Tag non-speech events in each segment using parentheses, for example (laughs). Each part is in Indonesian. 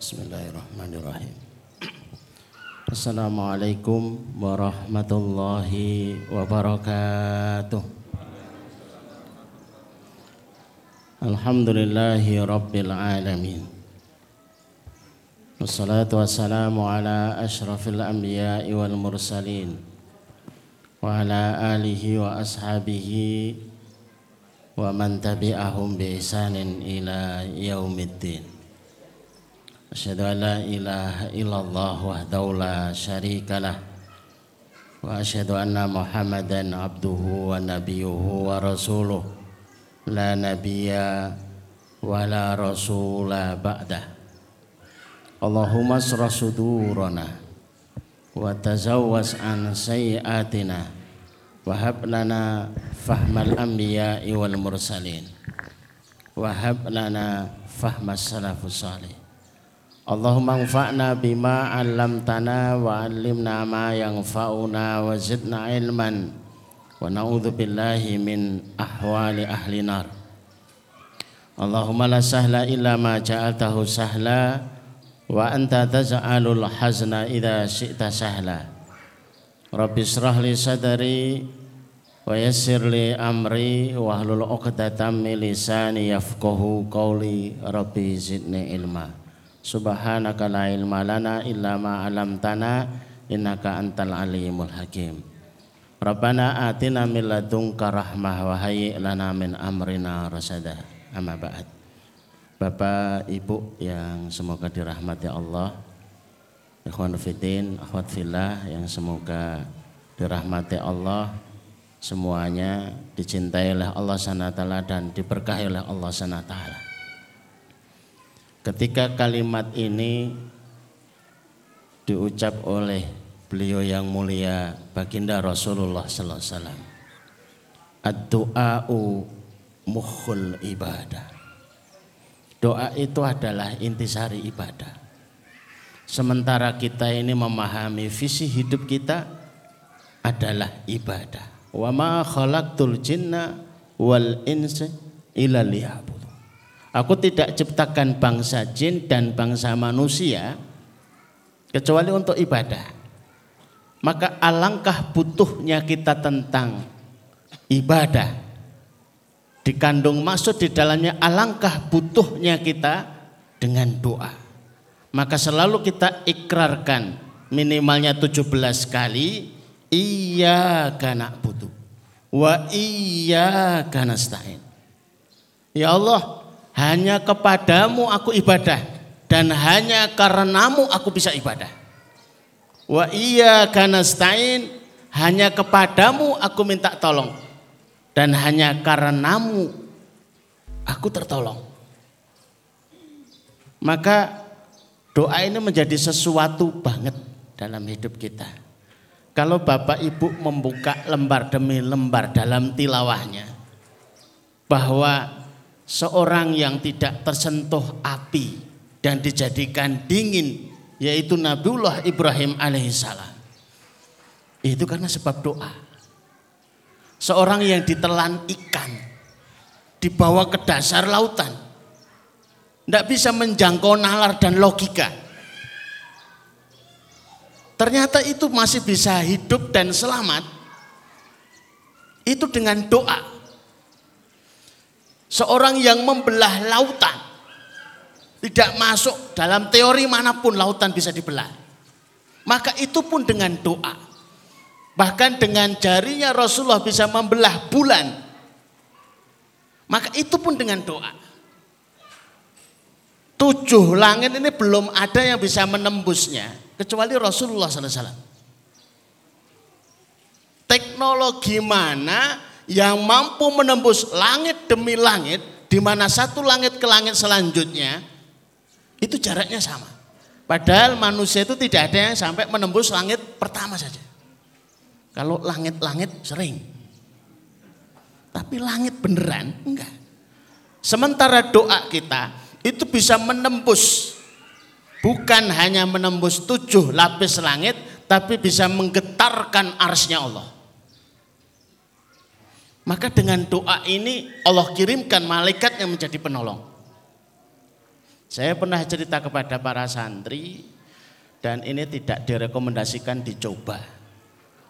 بسم الله الرحمن الرحيم السلام عليكم ورحمة الله وبركاته الحمد لله رب العالمين والصلاة والسلام على أشرف الأنبياء والمرسلين وعلى آله وأصحابه ومن تبعهم بإحسان إلى يوم الدين أشهد أن لا إله إلا الله وحده لا شريك له وأشهد أن محمدا عبده ونبيه ورسوله. لا نبي ولا رسول بعده. اللهم اسر صدورنا وتزوس عن سيئاتنا وهب لنا فهم الأنبياء والمرسلين وهب لنا فهم السلف الصالح Allahumma anfa'na bima 'allamtana wa 'allimna ma yanfa'una wa zidna ilman wa na'udzu min ahwali ahli nar. Allahumma la sahla illa ma ja'altahu sahla wa anta taj'alul hazna idza syi'ta sahla. Rabbi israh li sadri wa yassir li amri wa hlul 'uqdatam min lisani yafqahu qawli rabbi zidni ilma. Subhanaka la ilma lana illa ma 'allamtana innaka antal alimul hakim. Rabbana atina min ladunka rahmah wa hayyi lana min amrina rasada. Amma ba'd. Bapak Ibu yang semoga dirahmati Allah. Ikhwan fiddin, akhwat fillah yang semoga dirahmati Allah semuanya dicintai oleh Allah SWT dan diberkahi oleh Allah SWT. Ketika kalimat ini diucap oleh beliau yang mulia baginda Rasulullah sallallahu alaihi wasallam. Ad-du'a'u mukhul ibadah. Doa itu adalah intisari ibadah. Sementara kita ini memahami visi hidup kita adalah ibadah. Wa ma khalaqtul jinna wal insa illa liya'bud. Aku tidak ciptakan bangsa jin dan bangsa manusia kecuali untuk ibadah. Maka alangkah butuhnya kita tentang ibadah. Dikandung masuk di dalamnya alangkah butuhnya kita dengan doa. Maka selalu kita ikrarkan minimalnya 17 kali iya karena butuh wa iya karena nasta'in. Ya Allah, hanya kepadamu aku ibadah dan hanya karenamu aku bisa ibadah. Wa iya kanastain hanya kepadamu aku minta tolong dan hanya karenamu aku tertolong. Maka doa ini menjadi sesuatu banget dalam hidup kita. Kalau Bapak Ibu membuka lembar demi lembar dalam tilawahnya bahwa seorang yang tidak tersentuh api dan dijadikan dingin yaitu Nabiullah Ibrahim alaihissalam. Itu karena sebab doa. Seorang yang ditelan ikan dibawa ke dasar lautan. Tidak bisa menjangkau nalar dan logika. Ternyata itu masih bisa hidup dan selamat. Itu dengan doa. Seorang yang membelah lautan tidak masuk dalam teori mana pun lautan bisa dibelah. Maka itu pun dengan doa. Bahkan dengan jarinya Rasulullah bisa membelah bulan. Maka itu pun dengan doa. Tujuh langit ini belum ada yang bisa menembusnya. Kecuali Rasulullah SAW. Teknologi mana yang mampu menembus langit demi langit, di mana satu langit ke langit selanjutnya, itu jaraknya sama. Padahal manusia itu tidak ada yang sampai menembus langit pertama saja. Kalau langit-langit sering. Tapi langit beneran enggak. Sementara doa kita itu bisa menembus bukan hanya menembus tujuh lapis langit tapi bisa menggetarkan arsnya Allah. Maka dengan doa ini Allah kirimkan malaikat yang menjadi penolong. Saya pernah cerita kepada para santri dan ini tidak direkomendasikan dicoba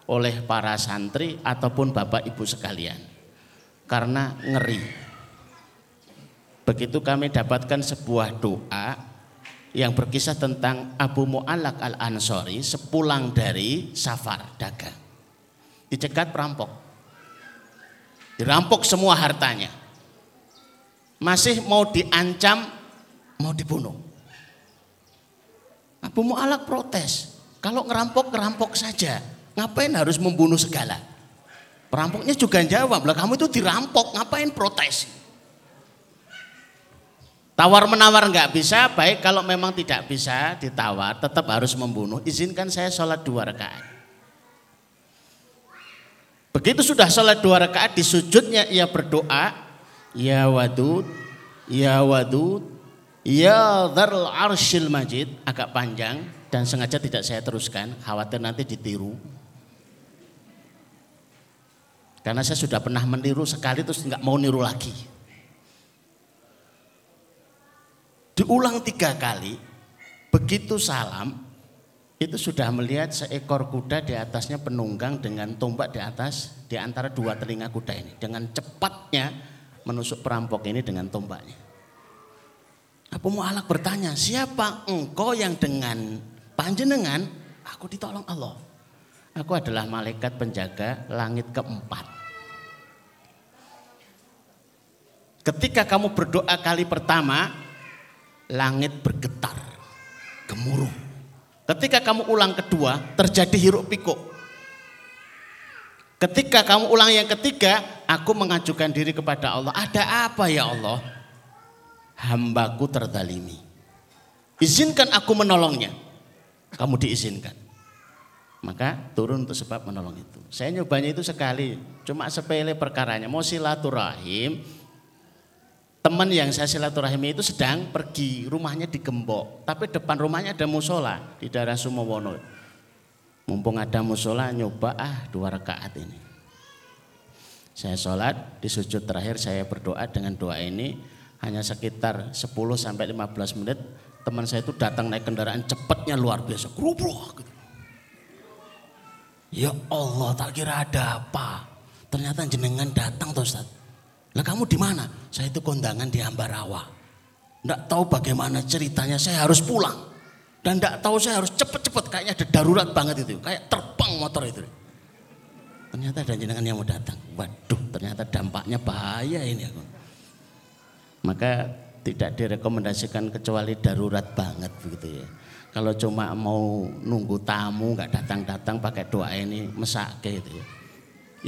oleh para santri ataupun bapak ibu sekalian karena ngeri. Begitu kami dapatkan sebuah doa yang berkisah tentang Abu Mu'allak al-Ansori sepulang dari safar dagang. Dicegat perampok. Dirampok semua hartanya. Masih mau diancam, mau dibunuh. Abu Mu'allak protes. Kalau ngerampok, ngerampok saja. Ngapain harus membunuh segala? Perampoknya juga jawab, lah kamu itu dirampok, ngapain protes? Tawar menawar nggak bisa, baik kalau memang tidak bisa ditawar, tetap harus membunuh. Izinkan saya sholat dua rakaat. Begitu sudah sholat dua rakaat di sujudnya ia berdoa, ya wadud, ya wadud, ya darul arshil majid, agak panjang dan sengaja tidak saya teruskan, khawatir nanti ditiru. Karena saya sudah pernah meniru sekali terus nggak mau niru lagi. Diulang tiga kali, begitu salam, itu sudah melihat seekor kuda di atasnya penunggang dengan tombak di atas di antara dua telinga kuda ini. Dengan cepatnya menusuk perampok ini dengan tombaknya. Abu Mu'alak bertanya, siapa engkau yang dengan panjenengan aku ditolong Allah. Aku adalah malaikat penjaga langit keempat. Ketika kamu berdoa kali pertama, langit bergetar, gemuruh. Ketika kamu ulang kedua, terjadi hiruk pikuk. Ketika kamu ulang yang ketiga, aku mengajukan diri kepada Allah. Ada apa ya Allah? Hambaku terdalimi. Izinkan aku menolongnya. Kamu diizinkan. Maka turun untuk sebab menolong itu. Saya nyobanya itu sekali, cuma sepele perkaranya. Mau silaturahim, teman yang saya silaturahimi itu sedang pergi, rumahnya di Gembok. Tapi depan rumahnya ada musola di daerah Sumowono. Mumpung ada musola, nyoba ah dua rakaat ini. Saya sholat, di sujud terakhir saya berdoa dengan doa ini. Hanya sekitar 10 sampai 15 menit, teman saya itu datang naik kendaraan cepatnya luar biasa. Kerubuk gitu. Ya Allah, tak kira ada apa. Ternyata jenengan datang tuh Ustaz. Lah kamu di mana? Saya itu kondangan di Ambarawa. Nggak tahu bagaimana ceritanya, saya harus pulang. Dan nggak tahu saya harus cepet-cepet, kayaknya ada darurat banget itu. Kayak terbang motor itu. Ternyata ada jenengan yang mau datang. Waduh, ternyata dampaknya bahaya ini aku. Maka tidak direkomendasikan kecuali darurat banget begitu ya. Kalau cuma mau nunggu tamu nggak datang-datang pakai doa ini mesake itu ya.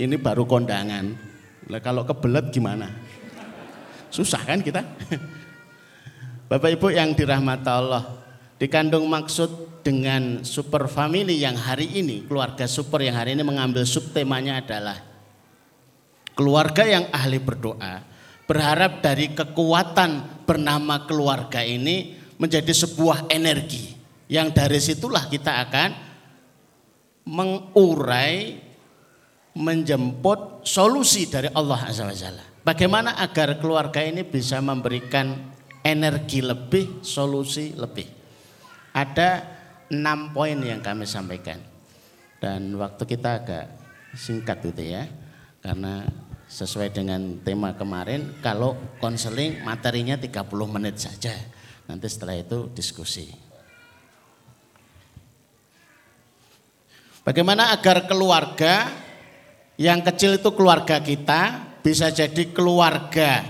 Ini baru kondangan. Lah kalau kebelet gimana? Susah kan kita? Bapak Ibu yang dirahmati Allah, dikandung maksud dengan super family yang hari ini, keluarga super yang hari ini mengambil subtemanya adalah keluarga yang ahli berdoa, berharap dari kekuatan bernama keluarga ini menjadi sebuah energi yang dari situlah kita akan mengurai, menjemput solusi dari Allah Azza wa Jalla. Bagaimana agar keluarga ini bisa memberikan energi lebih, solusi lebih. Ada enam poin yang kami sampaikan. Dan waktu kita agak singkat gitu ya. Karena sesuai dengan tema kemarin, kalau konseling materinya 30 menit saja. Nanti setelah itu diskusi. Bagaimana agar keluarga yang kecil itu keluarga kita bisa jadi keluarga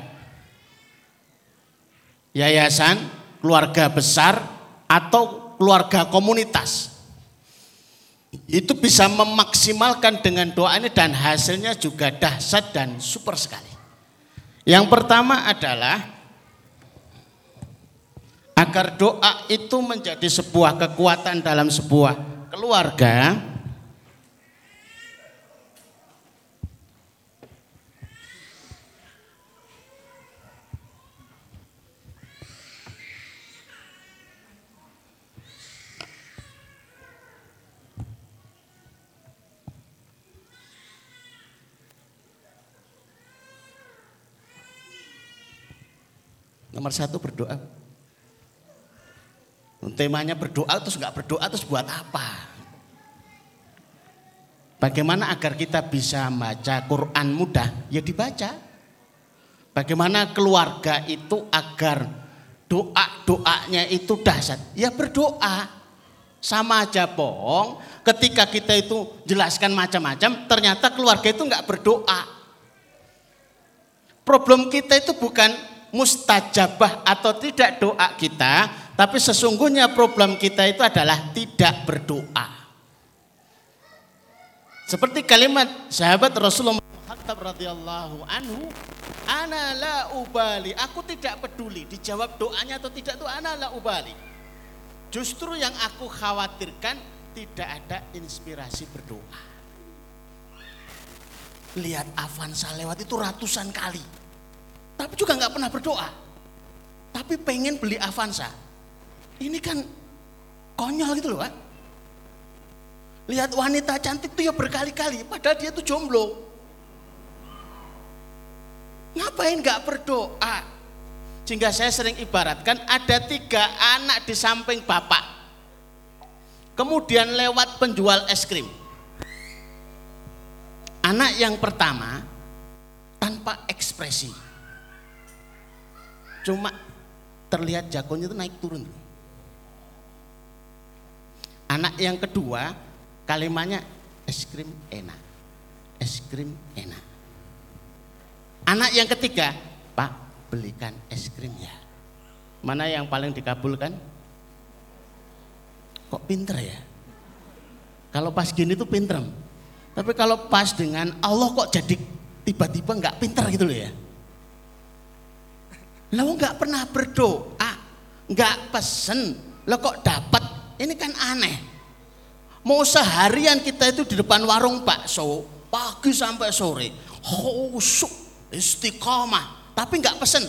yayasan, keluarga besar atau keluarga komunitas. Itu bisa memaksimalkan dengan doa ini dan hasilnya juga dahsyat dan super sekali. Yang pertama adalah agar doa itu menjadi sebuah kekuatan dalam sebuah keluarga Nomor satu berdoa. Temanya berdoa terus nggak berdoa terus buat apa? Bagaimana agar kita bisa membaca Quran mudah? Ya dibaca. Bagaimana keluarga itu agar doa-doanya itu dahsyat? Ya berdoa. Sama aja bohong ketika kita itu jelaskan macam-macam ternyata keluarga itu nggak berdoa. Problem kita itu bukan mustajabah atau tidak doa kita, tapi sesungguhnya problem kita itu adalah tidak berdoa. Seperti kalimat sahabat Rasulullah Khattab radhiyallahu anhu, "Ana ubali." Aku tidak peduli dijawab doanya atau tidak itu ana la ubali. Justru yang aku khawatirkan tidak ada inspirasi berdoa. Lihat Avanza lewat itu ratusan kali. Tapi juga nggak pernah berdoa. Tapi pengen beli Avanza. Ini kan konyol gitu loh, Pak. Lihat wanita cantik tuh ya berkali-kali, padahal dia tuh jomblo. Ngapain gak berdoa? Sehingga saya sering ibaratkan ada tiga anak di samping bapak. Kemudian lewat penjual es krim. Anak yang pertama tanpa ekspresi. Cuma terlihat jagonya itu naik turun. Anak yang kedua kalimatnya es krim enak. Es krim enak. Anak yang ketiga, Pak, belikan es krim ya. Mana yang paling dikabulkan? Kok pinter ya? Kalau pas gini tuh pinter. Tapi kalau pas dengan Allah kok jadi tiba-tiba nggak pinter gitu loh ya. Lo nggak pernah berdoa, nggak pesen, lo kok dapat? Ini kan aneh. Mau seharian kita itu di depan warung bakso, pagi sampai sore, khusuk, istiqomah, tapi nggak pesen.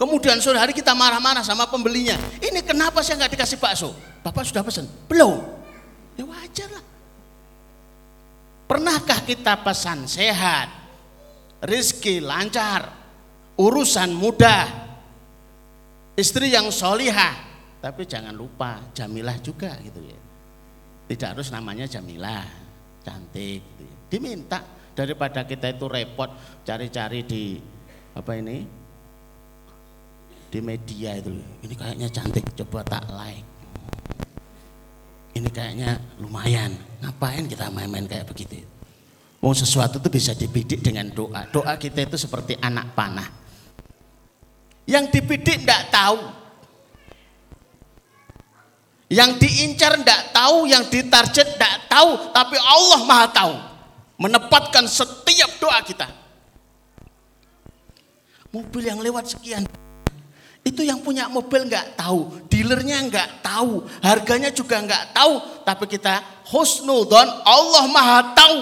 Kemudian sore hari kita marah-marah sama pembelinya. Ini kenapa saya nggak dikasih bakso? Bapak sudah pesen? Belum. Ya wajar lah. Pernahkah kita pesan sehat, rizki lancar, urusan mudah, istri yang solihah, tapi jangan lupa jamilah juga gitu ya. Tidak harus namanya Jamilah, cantik. Gitu. Diminta daripada kita itu repot cari-cari di apa ini? Di media itu. Ini kayaknya cantik coba tak like. Ini kayaknya lumayan. Ngapain kita main-main kayak begitu? Mau sesuatu itu bisa dibidik dengan doa. Doa kita itu seperti anak panah yang dibidik tidak tahu yang diincar tidak tahu, yang ditarget tidak tahu, tapi Allah Maha tahu. Menepatkan setiap doa kita. Mobil yang lewat sekian itu yang punya mobil nggak tahu, dealernya nggak tahu, harganya juga nggak tahu, tapi kita husnudon Allah Maha tahu.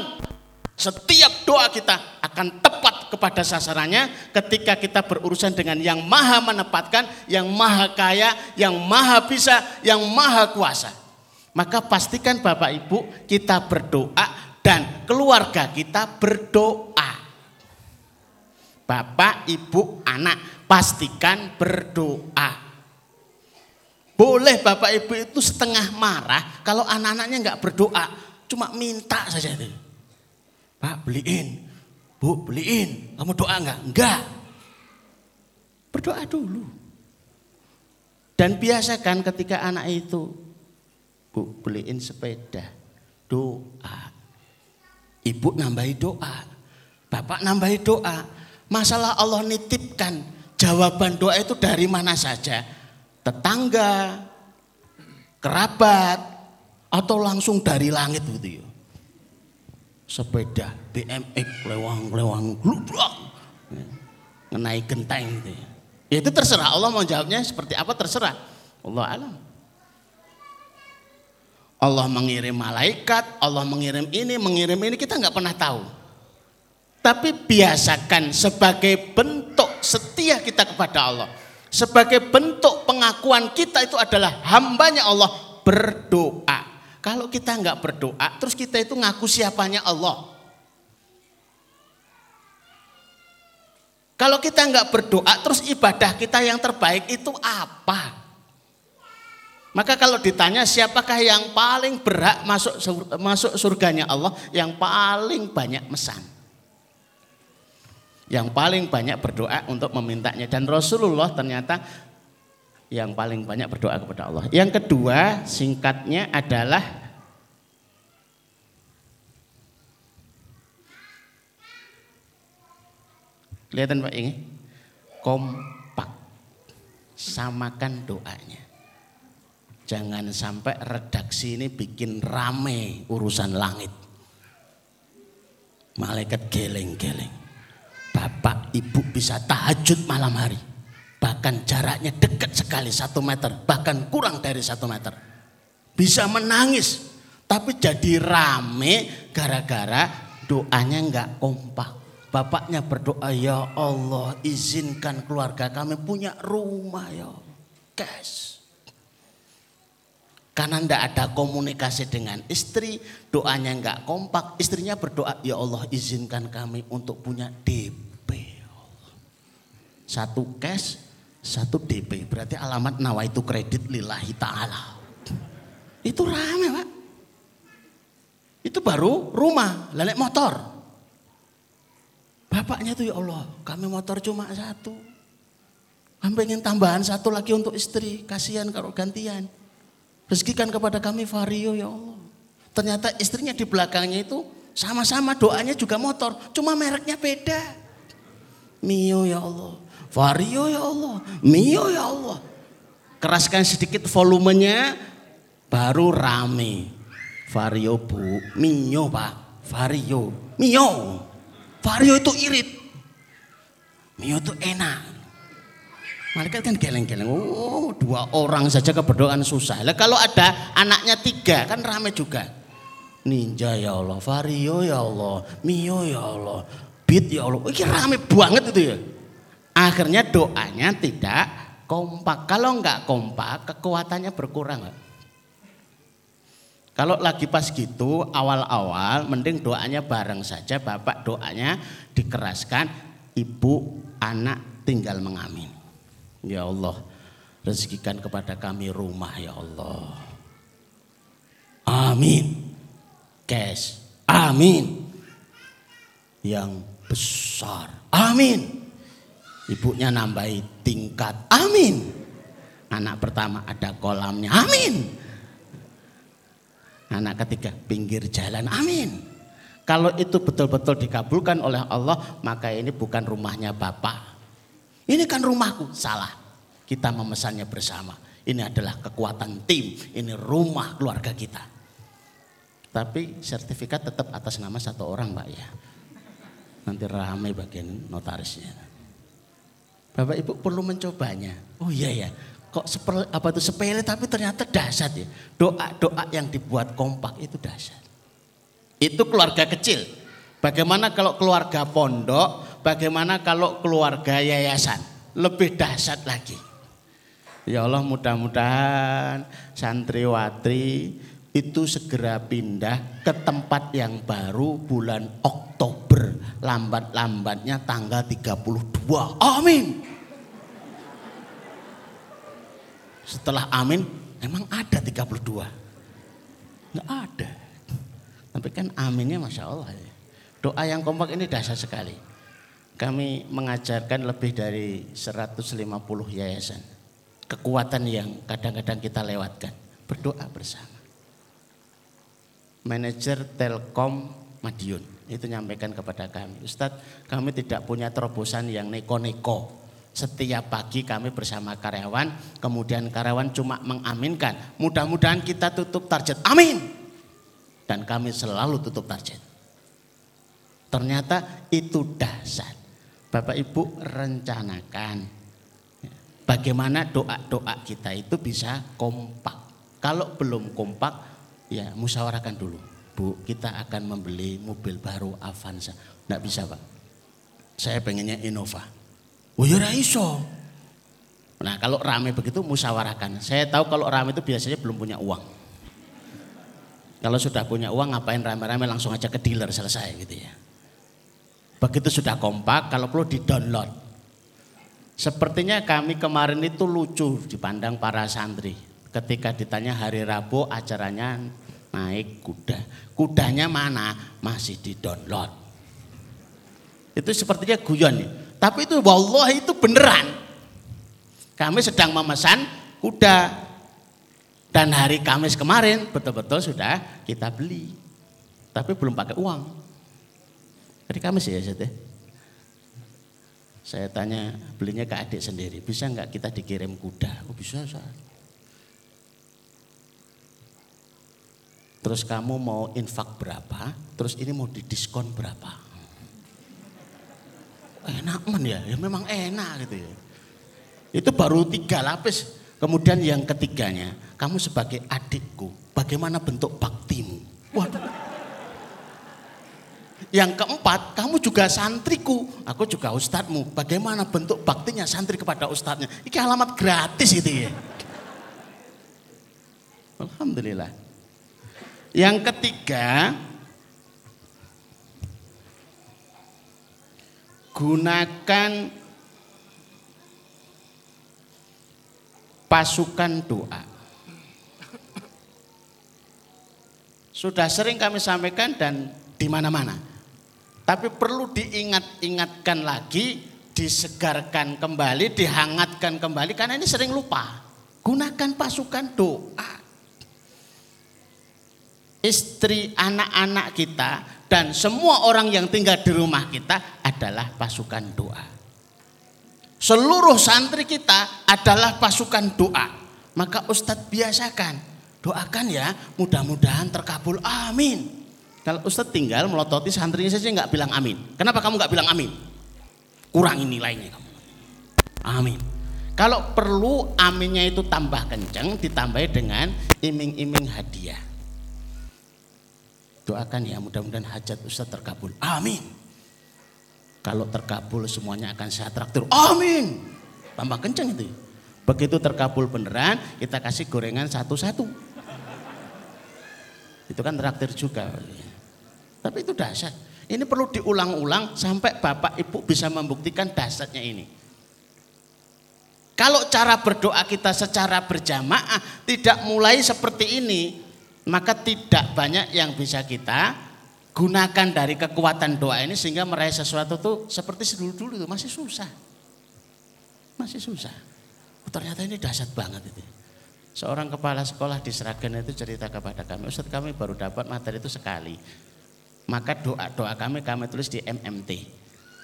Setiap doa kita akan tepat kepada sasarannya ketika kita berurusan dengan yang maha menepatkan, yang maha kaya, yang maha bisa, yang maha kuasa. Maka pastikan Bapak Ibu kita berdoa dan keluarga kita berdoa. Bapak, Ibu, anak pastikan berdoa. Boleh Bapak Ibu itu setengah marah kalau anak-anaknya nggak berdoa, cuma minta saja itu. Pak beliin, Bu beliin, kamu doa enggak? Enggak. Berdoa dulu. Dan biasakan ketika anak itu, Bu beliin sepeda, doa. Ibu nambahi doa, Bapak nambahi doa. Masalah Allah nitipkan jawaban doa itu dari mana saja. Tetangga, kerabat, atau langsung dari langit gitu ya sepeda BMX lewang-lewang glubrak ngenai genteng gitu ya. ya. itu terserah. Allah mau jawabnya seperti apa terserah. Allah alam. Allah mengirim malaikat Allah mengirim ini mengirim ini kita nggak pernah tahu. Tapi biasakan sebagai bentuk setia kita kepada Allah. Sebagai bentuk pengakuan kita itu adalah hambanya Allah berdoa kalau kita nggak berdoa, terus kita itu ngaku siapanya Allah. Kalau kita nggak berdoa, terus ibadah kita yang terbaik itu apa? Maka kalau ditanya siapakah yang paling berhak masuk masuk surganya Allah, yang paling banyak mesan. Yang paling banyak berdoa untuk memintanya dan Rasulullah ternyata yang paling banyak berdoa kepada Allah. Yang kedua, singkatnya adalah Kelihatan Pak ini? Kompak. Samakan doanya. Jangan sampai redaksi ini bikin rame urusan langit. Malaikat geleng-geleng. Bapak ibu bisa tahajud malam hari. Bahkan jaraknya dekat sekali satu meter. Bahkan kurang dari satu meter. Bisa menangis. Tapi jadi rame gara-gara doanya nggak kompak. Bapaknya berdoa, ya Allah izinkan keluarga kami punya rumah ya. Cash. Karena tidak ada komunikasi dengan istri, doanya nggak kompak. Istrinya berdoa, ya Allah izinkan kami untuk punya DP. Ya satu cash, satu DP. Berarti alamat nawa itu kredit lillahi ta'ala. Itu rame pak. Itu baru rumah, lelek motor. Bapaknya tuh ya Allah, kami motor cuma satu. Kami pengen tambahan satu lagi untuk istri, kasihan kalau gantian. Rezekikan kepada kami vario ya Allah. Ternyata istrinya di belakangnya itu sama-sama doanya juga motor. Cuma mereknya beda. Mio ya Allah. Vario ya Allah. Mio ya Allah. Keraskan sedikit volumenya baru rame. Vario bu. Mio pak. Vario. Mio. Vario itu irit. Mio itu enak. Malaikat kan geleng-geleng. Oh, dua orang saja keberdoaan susah. Lah kalau ada anaknya tiga kan rame juga. Ninja ya Allah, Vario ya Allah, Mio ya Allah, Beat ya Allah. Ini rame banget itu ya. Akhirnya doanya tidak kompak. Kalau enggak kompak, kekuatannya berkurang. Kalau lagi pas gitu, awal-awal mending doanya bareng saja. Bapak doanya dikeraskan, ibu anak tinggal mengamin. Ya Allah, rezekikan kepada kami rumah ya Allah. Amin. Cash. Amin. Yang besar. Amin. Ibunya nambahi tingkat. Amin. Anak pertama ada kolamnya. Amin. Anak ketiga pinggir jalan. Amin. Kalau itu betul-betul dikabulkan oleh Allah, maka ini bukan rumahnya Bapak, ini kan rumahku. Salah. Kita memesannya bersama. Ini adalah kekuatan tim. Ini rumah keluarga kita. Tapi sertifikat tetap atas nama satu orang Mbak ya. Nanti ramai bagian notarisnya. Bapak Ibu perlu mencobanya. Oh iya ya, kok sepele, apa itu sepele tapi ternyata dahsyat ya. Doa-doa yang dibuat kompak itu dahsyat. Itu keluarga kecil. Bagaimana kalau keluarga pondok Bagaimana kalau keluarga yayasan? Lebih dahsyat lagi. Ya Allah mudah-mudahan santriwatri itu segera pindah ke tempat yang baru bulan Oktober. Lambat-lambatnya tanggal 32. Amin. Setelah amin, emang ada 32? Enggak ada. Tapi kan aminnya Masya Allah. Ya. Doa yang kompak ini dahsyat sekali kami mengajarkan lebih dari 150 yayasan. Kekuatan yang kadang-kadang kita lewatkan. Berdoa bersama. Manajer Telkom Madiun itu nyampaikan kepada kami. Ustadz kami tidak punya terobosan yang neko-neko. Setiap pagi kami bersama karyawan, kemudian karyawan cuma mengaminkan. Mudah-mudahan kita tutup target. Amin. Dan kami selalu tutup target. Ternyata itu dahsyat. Bapak Ibu rencanakan bagaimana doa-doa kita itu bisa kompak. Kalau belum kompak, ya musyawarahkan dulu. Bu, kita akan membeli mobil baru Avanza. Tidak bisa Pak. Saya pengennya Innova. Oh ya iso. Nah kalau rame begitu musyawarahkan. Saya tahu kalau rame itu biasanya belum punya uang. Kalau sudah punya uang ngapain rame-rame langsung aja ke dealer selesai gitu ya. Begitu sudah kompak, kalau perlu di-download. Sepertinya kami kemarin itu lucu dipandang para santri. Ketika ditanya hari Rabu acaranya naik kuda. Kudanya mana? Masih di download. Itu sepertinya guyon. Tapi itu wallahi itu beneran. Kami sedang memesan kuda. Dan hari Kamis kemarin betul-betul sudah kita beli. Tapi belum pakai uang. Hari Kamis ya Zat ya? Saya tanya belinya ke adik sendiri, bisa nggak kita dikirim kuda? Oh bisa, bisa. Terus kamu mau infak berapa? Terus ini mau didiskon berapa? Enak man ya, ya memang enak gitu ya. Itu baru tiga lapis. Kemudian yang ketiganya, kamu sebagai adikku, bagaimana bentuk baktimu? Waduh. Yang keempat, kamu juga santriku, aku juga ustadzmu. Bagaimana bentuk baktinya santri kepada ustadznya? Ini alamat gratis itu ya. Alhamdulillah. Yang ketiga, gunakan pasukan doa. Sudah sering kami sampaikan dan di mana-mana. Tapi perlu diingat-ingatkan lagi, disegarkan kembali, dihangatkan kembali karena ini sering lupa. Gunakan pasukan doa. Istri, anak-anak kita dan semua orang yang tinggal di rumah kita adalah pasukan doa. Seluruh santri kita adalah pasukan doa. Maka Ustadz biasakan, doakan ya mudah-mudahan terkabul. Amin. Kalau Ustadz tinggal melototi santrinya saja nggak bilang amin. Kenapa kamu nggak bilang amin? Kurangi nilainya kamu. Amin. Kalau perlu aminnya itu tambah kencang ditambahi dengan iming-iming hadiah. Doakan ya mudah-mudahan hajat Ustadz terkabul. Amin. Kalau terkabul semuanya akan saya traktir. Amin. Tambah kencang itu. Begitu terkabul beneran, kita kasih gorengan satu-satu. Itu kan traktir juga. Tapi itu dasar. Ini perlu diulang-ulang sampai Bapak Ibu bisa membuktikan dasarnya ini. Kalau cara berdoa kita secara berjamaah tidak mulai seperti ini, maka tidak banyak yang bisa kita gunakan dari kekuatan doa ini sehingga meraih sesuatu tuh seperti dulu-dulu itu masih susah. Masih susah. Oh, ternyata ini dahsyat banget itu. Seorang kepala sekolah di Seragen itu cerita kepada kami, Ustaz kami baru dapat materi itu sekali. Maka doa-doa kami kami tulis di MMT.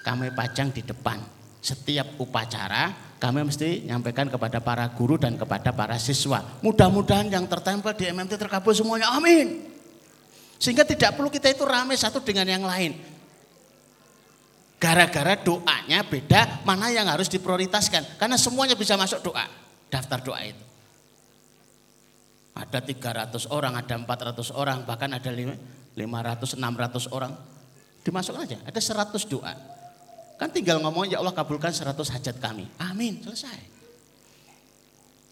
Kami pajang di depan. Setiap upacara kami mesti nyampaikan kepada para guru dan kepada para siswa. Mudah-mudahan yang tertempel di MMT terkabul semuanya. Amin. Sehingga tidak perlu kita itu rame satu dengan yang lain. Gara-gara doanya beda, mana yang harus diprioritaskan. Karena semuanya bisa masuk doa, daftar doa itu. Ada 300 orang, ada 400 orang, bahkan ada 500, 600 orang. Dimasukkan aja, ada 100 doa. Kan tinggal ngomong, ya Allah kabulkan 100 hajat kami. Amin, selesai.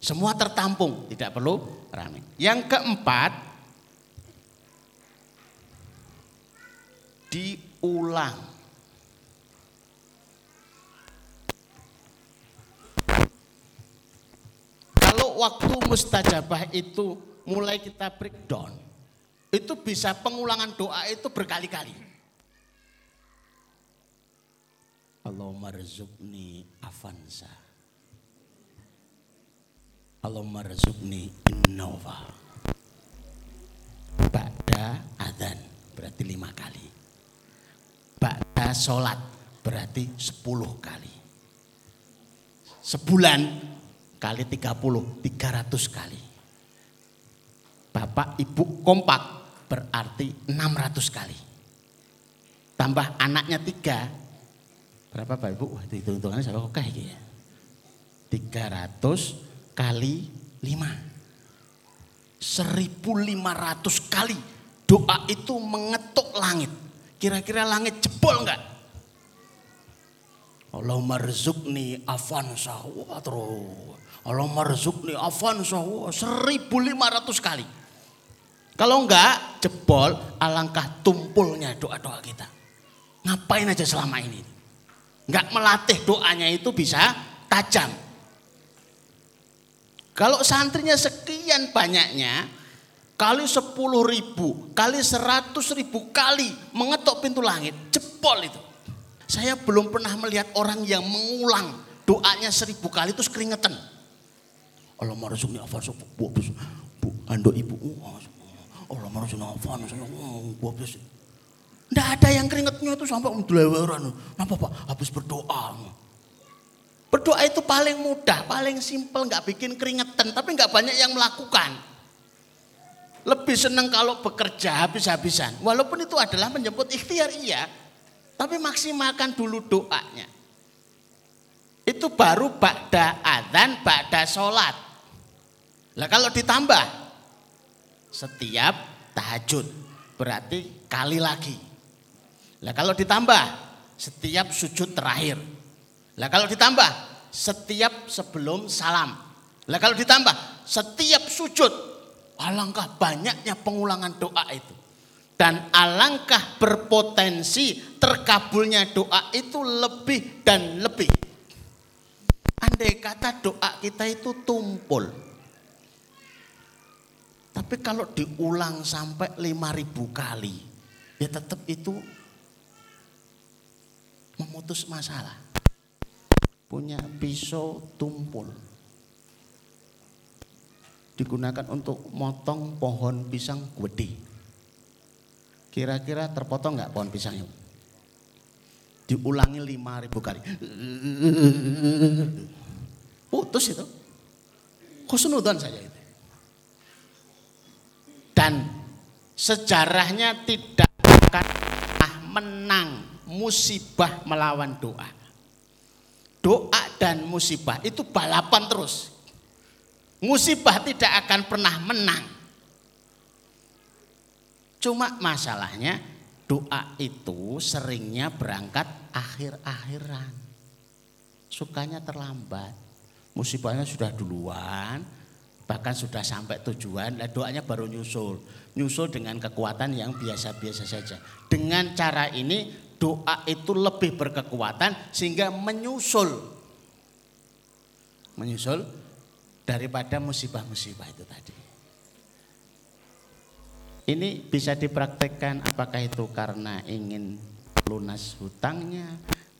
Semua tertampung, tidak perlu rame. Yang keempat, diulang. Kalau waktu mustajabah itu mulai kita breakdown, itu bisa pengulangan doa itu berkali-kali. Allahumma rizukni afansa. Allahumma rizukni innova. Ba'da adhan berarti lima kali. Ba'da sholat berarti 10 kali. Sebulan kali 30, 300 kali. Bapak ibu kompak berarti 600 kali. Tambah anaknya tiga, berapa Pak Ibu? Wah, itu hitungannya saya kok kayak ya. 300 kali 5. 1500 kali doa itu mengetuk langit. Kira-kira langit jebol enggak? Allahumma rizukni afansa wa terus. Allahumma rizukni afansa wa 1500 kali. Kalau enggak jebol alangkah tumpulnya doa-doa kita. Ngapain aja selama ini? Enggak melatih doanya itu bisa tajam. Kalau santrinya sekian banyaknya, kali sepuluh ribu, kali seratus ribu kali mengetok pintu langit, jebol itu. Saya belum pernah melihat orang yang mengulang doanya seribu kali terus keringetan. Allah afan bu ibu. Allah afan Tidak ada yang keringetnya itu sampai mendeleweran. Kenapa Pak? Habis berdoa. Berdoa itu paling mudah, paling simpel, nggak bikin keringetan, tapi nggak banyak yang melakukan. Lebih senang kalau bekerja habis-habisan. Walaupun itu adalah menjemput ikhtiar iya, tapi maksimalkan dulu doanya. Itu baru ba'da adzan, ba'da sholat. Lah kalau ditambah setiap tahajud berarti kali lagi. Lah kalau ditambah setiap sujud terakhir lah kalau ditambah setiap sebelum salam. Lah kalau ditambah setiap sujud. Alangkah banyaknya pengulangan doa itu. Dan alangkah berpotensi terkabulnya doa itu lebih dan lebih. Andai kata doa kita itu tumpul. Tapi kalau diulang sampai 5000 kali, ya tetap itu memutus masalah punya pisau tumpul. Digunakan untuk motong pohon pisang gede. Kira-kira terpotong nggak pohon pisangnya? Diulangi lima ribu kali. Putus itu. Khusnudan saja itu. Dan sejarahnya tidak akan menang musibah melawan doa doa dan musibah itu balapan terus. Musibah tidak akan pernah menang. Cuma masalahnya doa itu seringnya berangkat akhir-akhiran. Sukanya terlambat. Musibahnya sudah duluan, bahkan sudah sampai tujuan, dan doanya baru nyusul. Nyusul dengan kekuatan yang biasa-biasa saja. Dengan cara ini doa itu lebih berkekuatan sehingga menyusul menyusul daripada musibah-musibah itu tadi. Ini bisa dipraktekkan apakah itu karena ingin lunas hutangnya,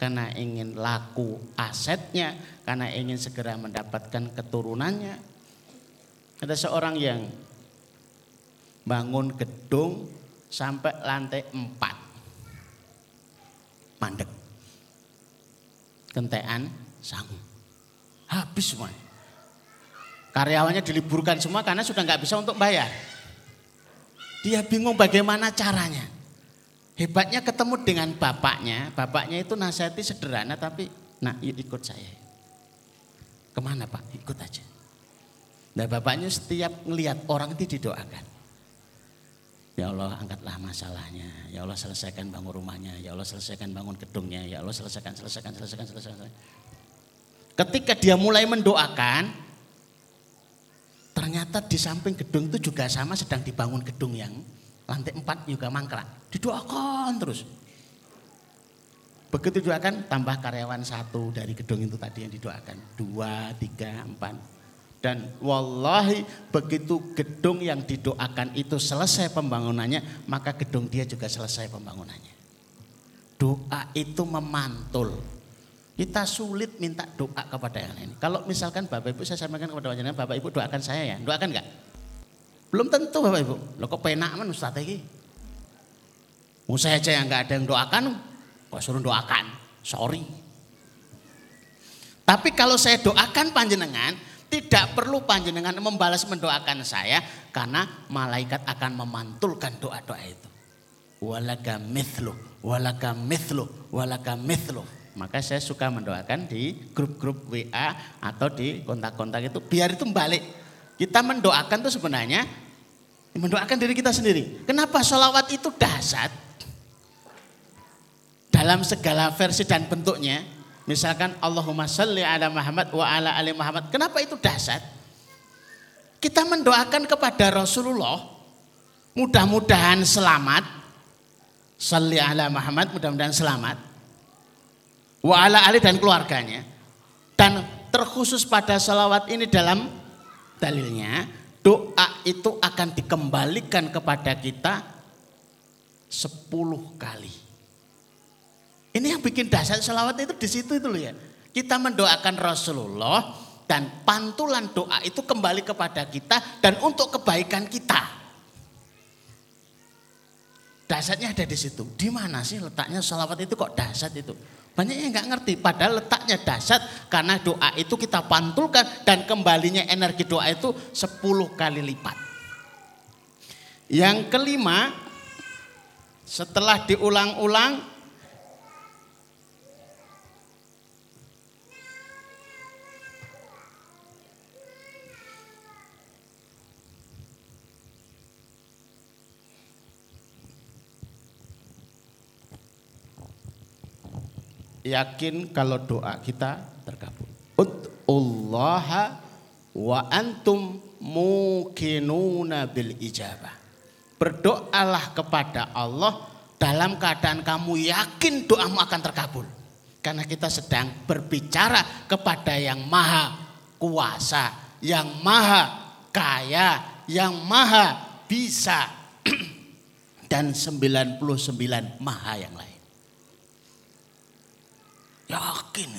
karena ingin laku asetnya, karena ingin segera mendapatkan keturunannya. Ada seorang yang bangun gedung sampai lantai 4 mandek. Kentean sangu. Habis semua. Karyawannya diliburkan semua karena sudah nggak bisa untuk bayar. Dia bingung bagaimana caranya. Hebatnya ketemu dengan bapaknya. Bapaknya itu nasihati sederhana tapi nah yuk ikut saya. Ke mana pak? Ikut aja. Nah bapaknya setiap ngelihat orang itu didoakan. Ya Allah angkatlah masalahnya. Ya Allah selesaikan bangun rumahnya. Ya Allah selesaikan bangun gedungnya. Ya Allah selesaikan, selesaikan, selesaikan, selesaikan. Ketika dia mulai mendoakan, ternyata di samping gedung itu juga sama sedang dibangun gedung yang lantai empat juga mangkrak. Didoakan terus. Begitu doakan tambah karyawan satu dari gedung itu tadi yang didoakan. Dua, tiga, empat. Dan wallahi begitu gedung yang didoakan itu selesai pembangunannya, maka gedung dia juga selesai pembangunannya. Doa itu memantul. Kita sulit minta doa kepada yang lain. Kalau misalkan Bapak Ibu saya sampaikan kepada wajahnya, Bapak Ibu doakan saya ya, doakan enggak? Belum tentu Bapak Ibu. Lo kok penak man strategi? Mau saya aja yang enggak ada yang doakan, kok suruh doakan. Sorry. Tapi kalau saya doakan panjenengan, tidak perlu panjenengan membalas mendoakan saya karena malaikat akan memantulkan doa-doa itu. Walaga mithlu, walaga mithlu, walaga mithlu. Maka saya suka mendoakan di grup-grup WA atau di kontak-kontak itu biar itu balik. Kita mendoakan itu sebenarnya mendoakan diri kita sendiri. Kenapa sholawat itu dahsyat? Dalam segala versi dan bentuknya, Misalkan Allahumma salli ala Muhammad wa ala ali Muhammad. Kenapa itu dahsyat? Kita mendoakan kepada Rasulullah mudah-mudahan selamat. Salli ala Muhammad mudah-mudahan selamat. Wa ala ali dan keluarganya. Dan terkhusus pada salawat ini dalam dalilnya doa itu akan dikembalikan kepada kita 10 kali. Ini yang bikin dasar selawat itu di situ itu loh ya. Kita mendoakan Rasulullah dan pantulan doa itu kembali kepada kita dan untuk kebaikan kita. Dasarnya ada di situ. Di mana sih letaknya selawat itu kok dasar itu? Banyak yang nggak ngerti. Padahal letaknya dasar karena doa itu kita pantulkan dan kembalinya energi doa itu 10 kali lipat. Yang kelima, setelah diulang-ulang yakin kalau doa kita terkabul. Allah wa antum mukinuna bil ijabah. Berdoalah kepada Allah dalam keadaan kamu yakin doamu akan terkabul. Karena kita sedang berbicara kepada yang maha kuasa, yang maha kaya, yang maha bisa. (clears throat) Dan 99 maha yang lain. Yakin.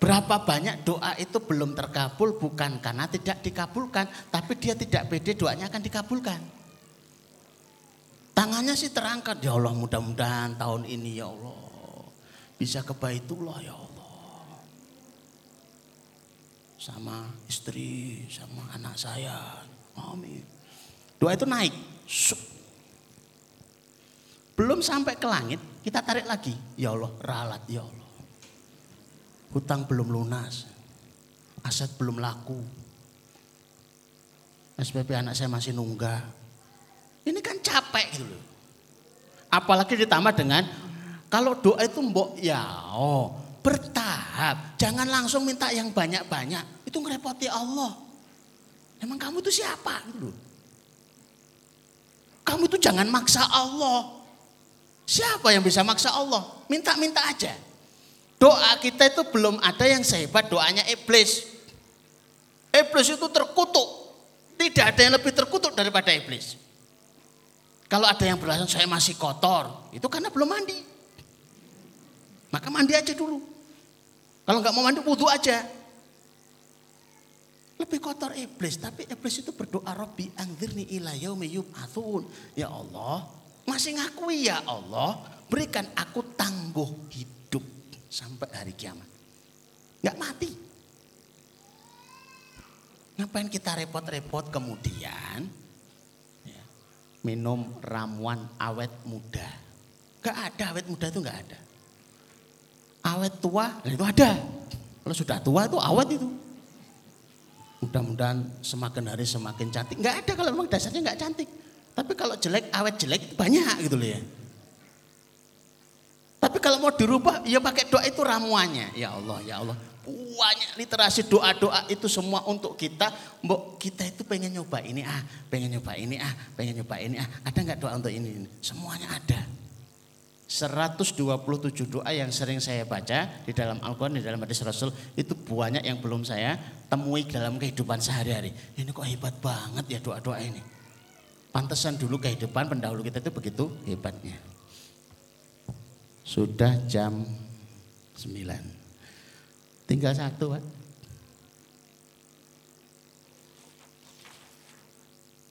Berapa banyak doa itu belum terkabul bukan karena tidak dikabulkan, tapi dia tidak pede doanya akan dikabulkan. Tangannya sih terangkat, ya Allah mudah-mudahan tahun ini ya Allah bisa ke Baitullah ya Allah. Sama istri, sama anak saya. Amin. Doa itu naik. Belum sampai ke langit, kita tarik lagi. Ya Allah, ralat ya Allah. Hutang belum lunas. Aset belum laku. SPP anak saya masih nunggah. Ini kan capek gitu loh. Apalagi ditambah dengan kalau doa itu mbok ya oh, bertahap. Jangan langsung minta yang banyak-banyak. Itu ngerepoti Allah. Emang kamu itu siapa? Gitu Kamu itu jangan maksa Allah. Siapa yang bisa maksa Allah? Minta-minta aja. Doa kita itu belum ada yang sehebat doanya iblis. Iblis itu terkutuk. Tidak ada yang lebih terkutuk daripada iblis. Kalau ada yang beralasan saya masih kotor, itu karena belum mandi. Maka mandi aja dulu. Kalau nggak mau mandi, wudhu aja. Lebih kotor iblis, tapi iblis itu berdoa Robbi angzirni ila yaumi yub'atsun. Ya Allah, masih ngakui ya Allah, berikan aku tangguh hidup sampai hari kiamat. Gak mati. Ngapain kita repot-repot kemudian ya, minum ramuan awet muda. Gak ada awet muda itu gak ada. Awet tua itu ada. Kalau sudah tua itu awet itu. Mudah-mudahan semakin hari semakin cantik. Gak ada kalau memang dasarnya gak cantik. Tapi kalau jelek, awet jelek banyak gitu loh ya. Tapi kalau mau dirubah, ya pakai doa itu ramuannya. Ya Allah, ya Allah. Banyak literasi doa-doa itu semua untuk kita. Mbok kita itu pengen nyoba ini ah, pengen nyoba ini ah, pengen nyoba ini ah. Ada nggak doa untuk ini? Semuanya ada. 127 doa yang sering saya baca di dalam Al-Quran, di dalam hadis Rasul itu banyak yang belum saya temui dalam kehidupan sehari-hari. Ini kok hebat banget ya doa-doa ini. Pantesan dulu kehidupan pendahulu kita itu begitu hebatnya. Sudah jam 9. Tinggal satu, Pak.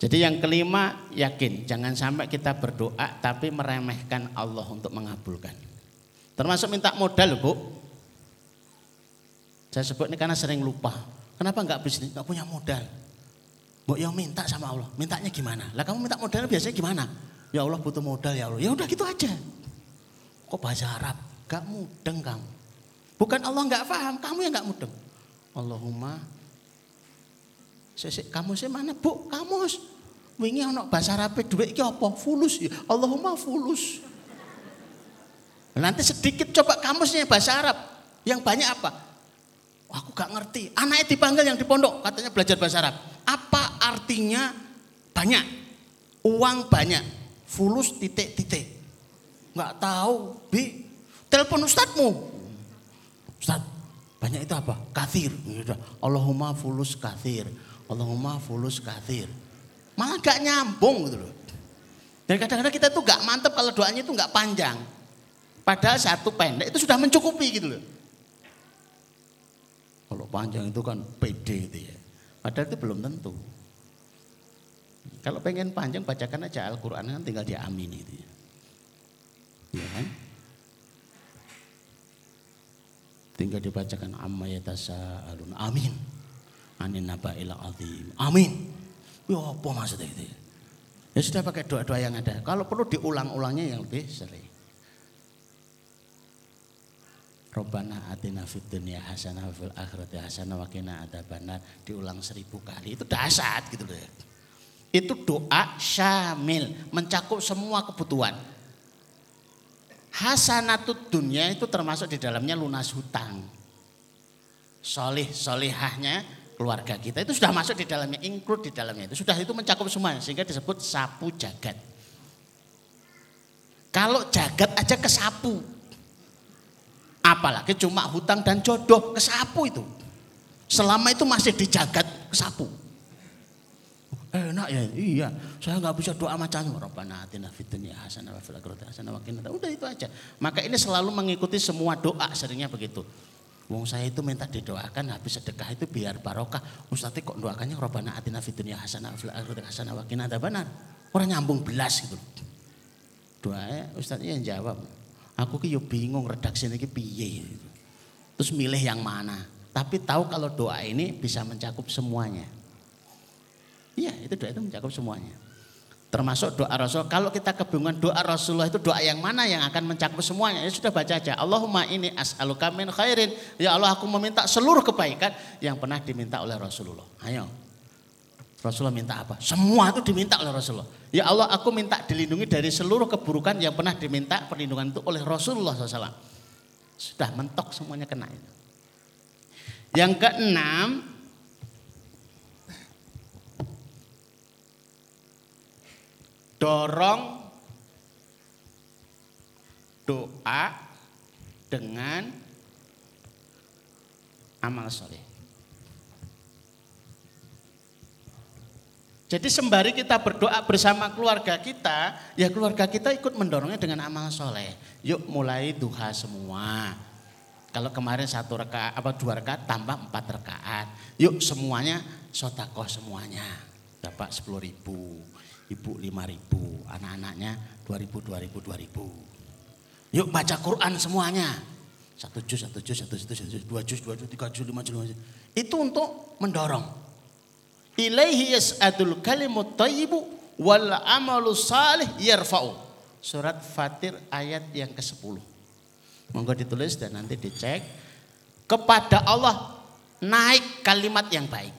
Jadi yang kelima yakin, jangan sampai kita berdoa tapi meremehkan Allah untuk mengabulkan. Termasuk minta modal, Bu. Saya sebut ini karena sering lupa. Kenapa enggak bisnis? Enggak punya modal. Mau yang minta sama Allah, mintanya gimana? Lah kamu minta modal biasanya gimana? Ya Allah butuh modal ya Allah. Ya udah gitu aja. Kok bahasa Arab? Gak mudeng kamu. Bukan Allah nggak paham, kamu yang nggak mudeng. Allahumma Sesek kamu sih mana bu? Kamus. Wingi ono bahasa Arab duit iki apa? Fulus ya. Allahumma fulus. Nanti sedikit coba kamusnya bahasa Arab. Yang banyak apa? Aku gak ngerti. Anaknya dipanggil yang di pondok katanya belajar bahasa Arab. Apa artinya banyak? Uang banyak. Fulus titik-titik. Gak tahu. Bi, telepon ustadmu. Ustad, Banyak itu apa? Kathir. Gitu. Allahumma fulus kathir. Allahumma fulus kathir. Malah gak nyambung gitu loh. Dan kadang-kadang kita tuh gak mantep kalau doanya itu gak panjang. Padahal satu pendek itu sudah mencukupi gitu loh. Kalau panjang itu kan pede gitu ya. Padahal itu belum tentu. Kalau pengen panjang bacakan aja Al-Quran kan tinggal diamini itu ya. Ya kan? Tinggal dibacakan amma yatasa'alun. Amin. Anin naba'il azim. Amin. Ya apa maksudnya itu? Ya sudah pakai doa-doa yang ada. Kalau perlu diulang-ulangnya yang lebih sering. Robbana atina fid dunya hasanah fil akhirati hasanah wa qina adzabannar diulang seribu kali itu dasar gitu loh. Itu doa syamil, mencakup semua kebutuhan. Hasanatut dunia itu termasuk di dalamnya lunas hutang. Solih, solihahnya keluarga kita itu sudah masuk di dalamnya, include di dalamnya itu. Sudah itu mencakup semua sehingga disebut sapu jagat. Kalau jagat aja ke sapu. Apalagi cuma hutang dan jodoh ke sapu itu. Selama itu masih di jagat ke sapu. Enak ya, iya. Saya nggak bisa doa macam Rabbana atina fid dunya hasanah wa fil akhirati hasanah wa qina Udah itu aja. Maka ini selalu mengikuti semua doa seringnya begitu. Wong saya itu minta didoakan habis sedekah itu biar barokah. Ustaz kok doakannya Rabbana atina fid dunya hasanah wa fil akhirati hasanah wa qina. Orang nyambung belas gitu. Doanya Ustaz yang jawab. Aku ki yo bingung redaksi ini piye. Terus milih yang mana. Tapi tahu kalau doa ini bisa mencakup semuanya. Iya, itu doa itu mencakup semuanya. Termasuk doa Rasul. Kalau kita kebingungan doa Rasulullah itu doa yang mana yang akan mencakup semuanya? Ya sudah baca aja. Allahumma ini as'aluka min khairin. Ya Allah aku meminta seluruh kebaikan yang pernah diminta oleh Rasulullah. Ayo. Rasulullah minta apa? Semua itu diminta oleh Rasulullah. Ya Allah aku minta dilindungi dari seluruh keburukan yang pernah diminta perlindungan itu oleh Rasulullah SAW. Sudah mentok semuanya kena itu. Yang keenam, dorong doa dengan amal soleh. Jadi sembari kita berdoa bersama keluarga kita, ya keluarga kita ikut mendorongnya dengan amal soleh. Yuk mulai duha semua. Kalau kemarin satu reka, apa dua rekaat tambah empat rekaat. Yuk semuanya sotakoh semuanya. Dapat sepuluh ribu ibu 5000, anak-anaknya 2000, 2000, 2000. Yuk baca Quran semuanya. Satu juz, satu juz, satu juz, satu juz, dua juz, dua juz, tiga juz, lima juz, lima juz. Itu untuk mendorong. Ilaihi yas'adul kalimut tayyibu wal amalu salih yarfa'u. Surat Fatir ayat yang ke-10. Monggo ditulis dan nanti dicek. Kepada Allah naik kalimat yang baik.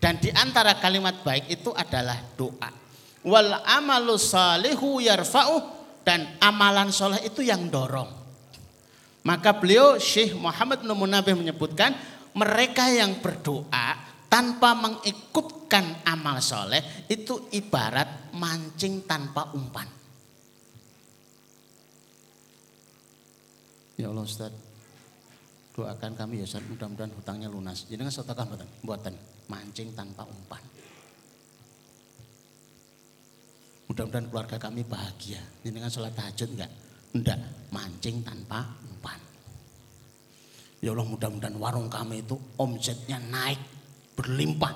Dan di antara kalimat baik itu adalah doa wal amalu salihu yarfa'u dan amalan soleh itu yang dorong. Maka beliau Syekh Muhammad Nabi menyebutkan mereka yang berdoa tanpa mengikutkan amal soleh itu ibarat mancing tanpa umpan. Ya Allah Ustaz, doakan kami ya Ustaz, mudah-mudahan hutangnya lunas. Jadi nggak sotakah buatan mancing tanpa umpan. Mudah-mudahan keluarga kami bahagia. Ini dengan sholat tahajud enggak? Enggak, mancing tanpa umpan. Ya Allah mudah-mudahan warung kami itu omsetnya naik berlimpah.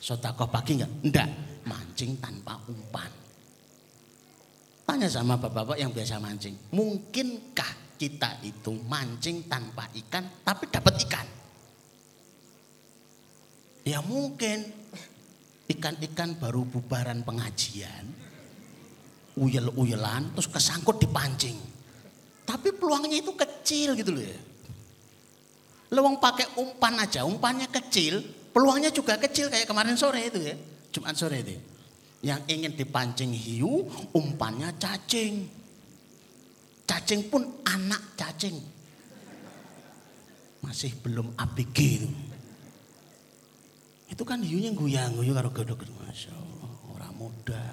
Sotakoh pagi enggak? Enggak, mancing tanpa umpan. Tanya sama bapak-bapak yang biasa mancing. Mungkinkah kita itu mancing tanpa ikan tapi dapat ikan? Ya mungkin. Ikan-ikan baru bubaran pengajian uyel-uyelan terus kesangkut dipancing. Tapi peluangnya itu kecil gitu loh ya. Lewang pakai umpan aja, umpannya kecil, peluangnya juga kecil kayak kemarin sore itu ya. Jumat sore itu. Yang ingin dipancing hiu, umpannya cacing. Cacing pun anak cacing. Masih belum ABG itu. Itu kan hiunya guyang-guyang karo gedok. Masya Allah, orang muda.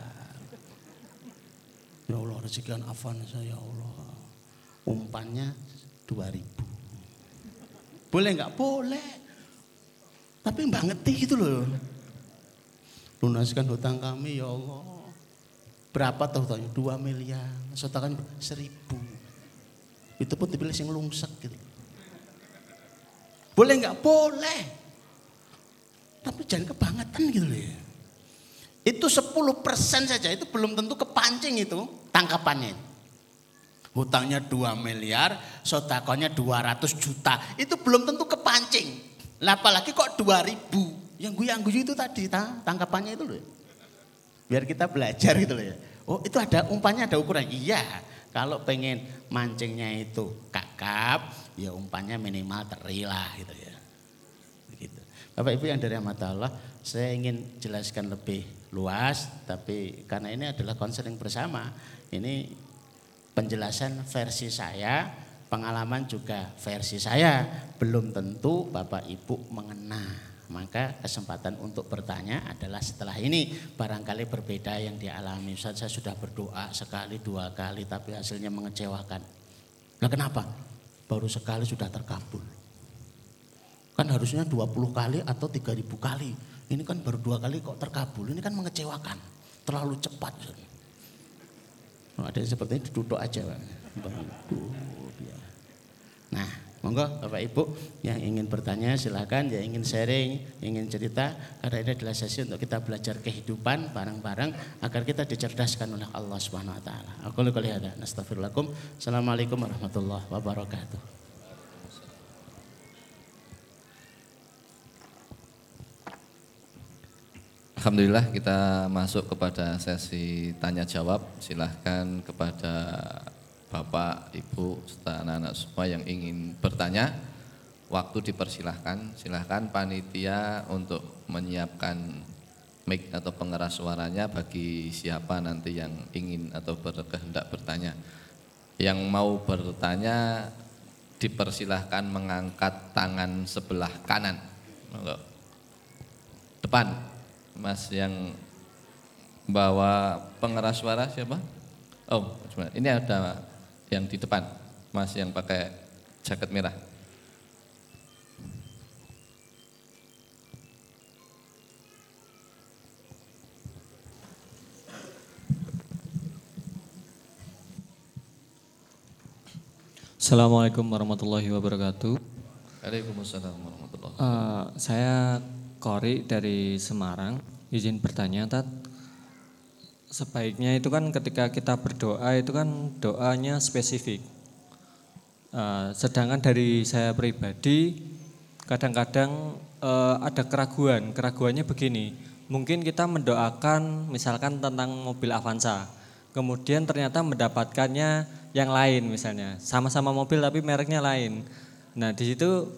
Ya Allah rezekikan Afan saya ya Allah. Umpannya 2000. Boleh nggak? Boleh. Tapi mbak ngerti gitu loh. Lunaskan hutang kami ya Allah. Berapa tuh hutangnya? Dua miliar. Sotakan seribu. Itu pun dipilih yang lungsek gitu. Boleh nggak? Boleh. Tapi jangan kebangetan gitu loh ya. Itu 10% saja, itu belum tentu kepancing itu tangkapannya. Hutangnya 2 miliar, sotakonya 200 juta. Itu belum tentu kepancing. Lah apalagi kok 2000. Yang gue yang gue itu tadi tangkapannya itu loh. Biar kita belajar gitu loh ya. Oh itu ada umpannya ada ukuran. Iya. Kalau pengen mancingnya itu kakap, ya umpannya minimal teri lah gitu ya. Begitu. Bapak Ibu yang dari amat Allah, saya ingin jelaskan lebih luas, tapi karena ini adalah konseling bersama, ini penjelasan versi saya, pengalaman juga versi saya, belum tentu Bapak Ibu mengena. Maka kesempatan untuk bertanya adalah setelah ini barangkali berbeda yang dialami. Saya sudah berdoa sekali dua kali tapi hasilnya mengecewakan. Nah kenapa? Baru sekali sudah terkabul. Kan harusnya 20 kali atau 3000 kali. Ini kan baru dua kali kok terkabul. Ini kan mengecewakan. Terlalu cepat. Oh, ada yang seperti ini duduk aja. Nah, monggo Bapak Ibu yang ingin bertanya silahkan, yang ingin sharing, ingin cerita. Karena ini adalah sesi untuk kita belajar kehidupan bareng-bareng agar kita dicerdaskan oleh Allah Subhanahu Wa Taala. Aku lihat. Assalamualaikum warahmatullahi wabarakatuh. Alhamdulillah kita masuk kepada sesi tanya jawab. Silahkan kepada Bapak, Ibu, serta anak-anak semua yang ingin bertanya. Waktu dipersilahkan, silahkan panitia untuk menyiapkan mic atau pengeras suaranya bagi siapa nanti yang ingin atau berkehendak bertanya. Yang mau bertanya dipersilahkan mengangkat tangan sebelah kanan. Depan. Mas yang bawa pengeras suara siapa? Oh, ini ada yang di depan, Mas yang pakai jaket merah. Assalamualaikum warahmatullahi wabarakatuh. Waalaikumsalam warahmatullahi wabarakatuh. Uh, saya Kori dari Semarang, izin bertanya Tat. Sebaiknya itu kan ketika kita berdoa itu kan doanya spesifik. Uh, sedangkan dari saya pribadi kadang-kadang uh, ada keraguan. Keraguannya begini, mungkin kita mendoakan misalkan tentang mobil Avanza, kemudian ternyata mendapatkannya yang lain misalnya, sama-sama mobil tapi mereknya lain. Nah di situ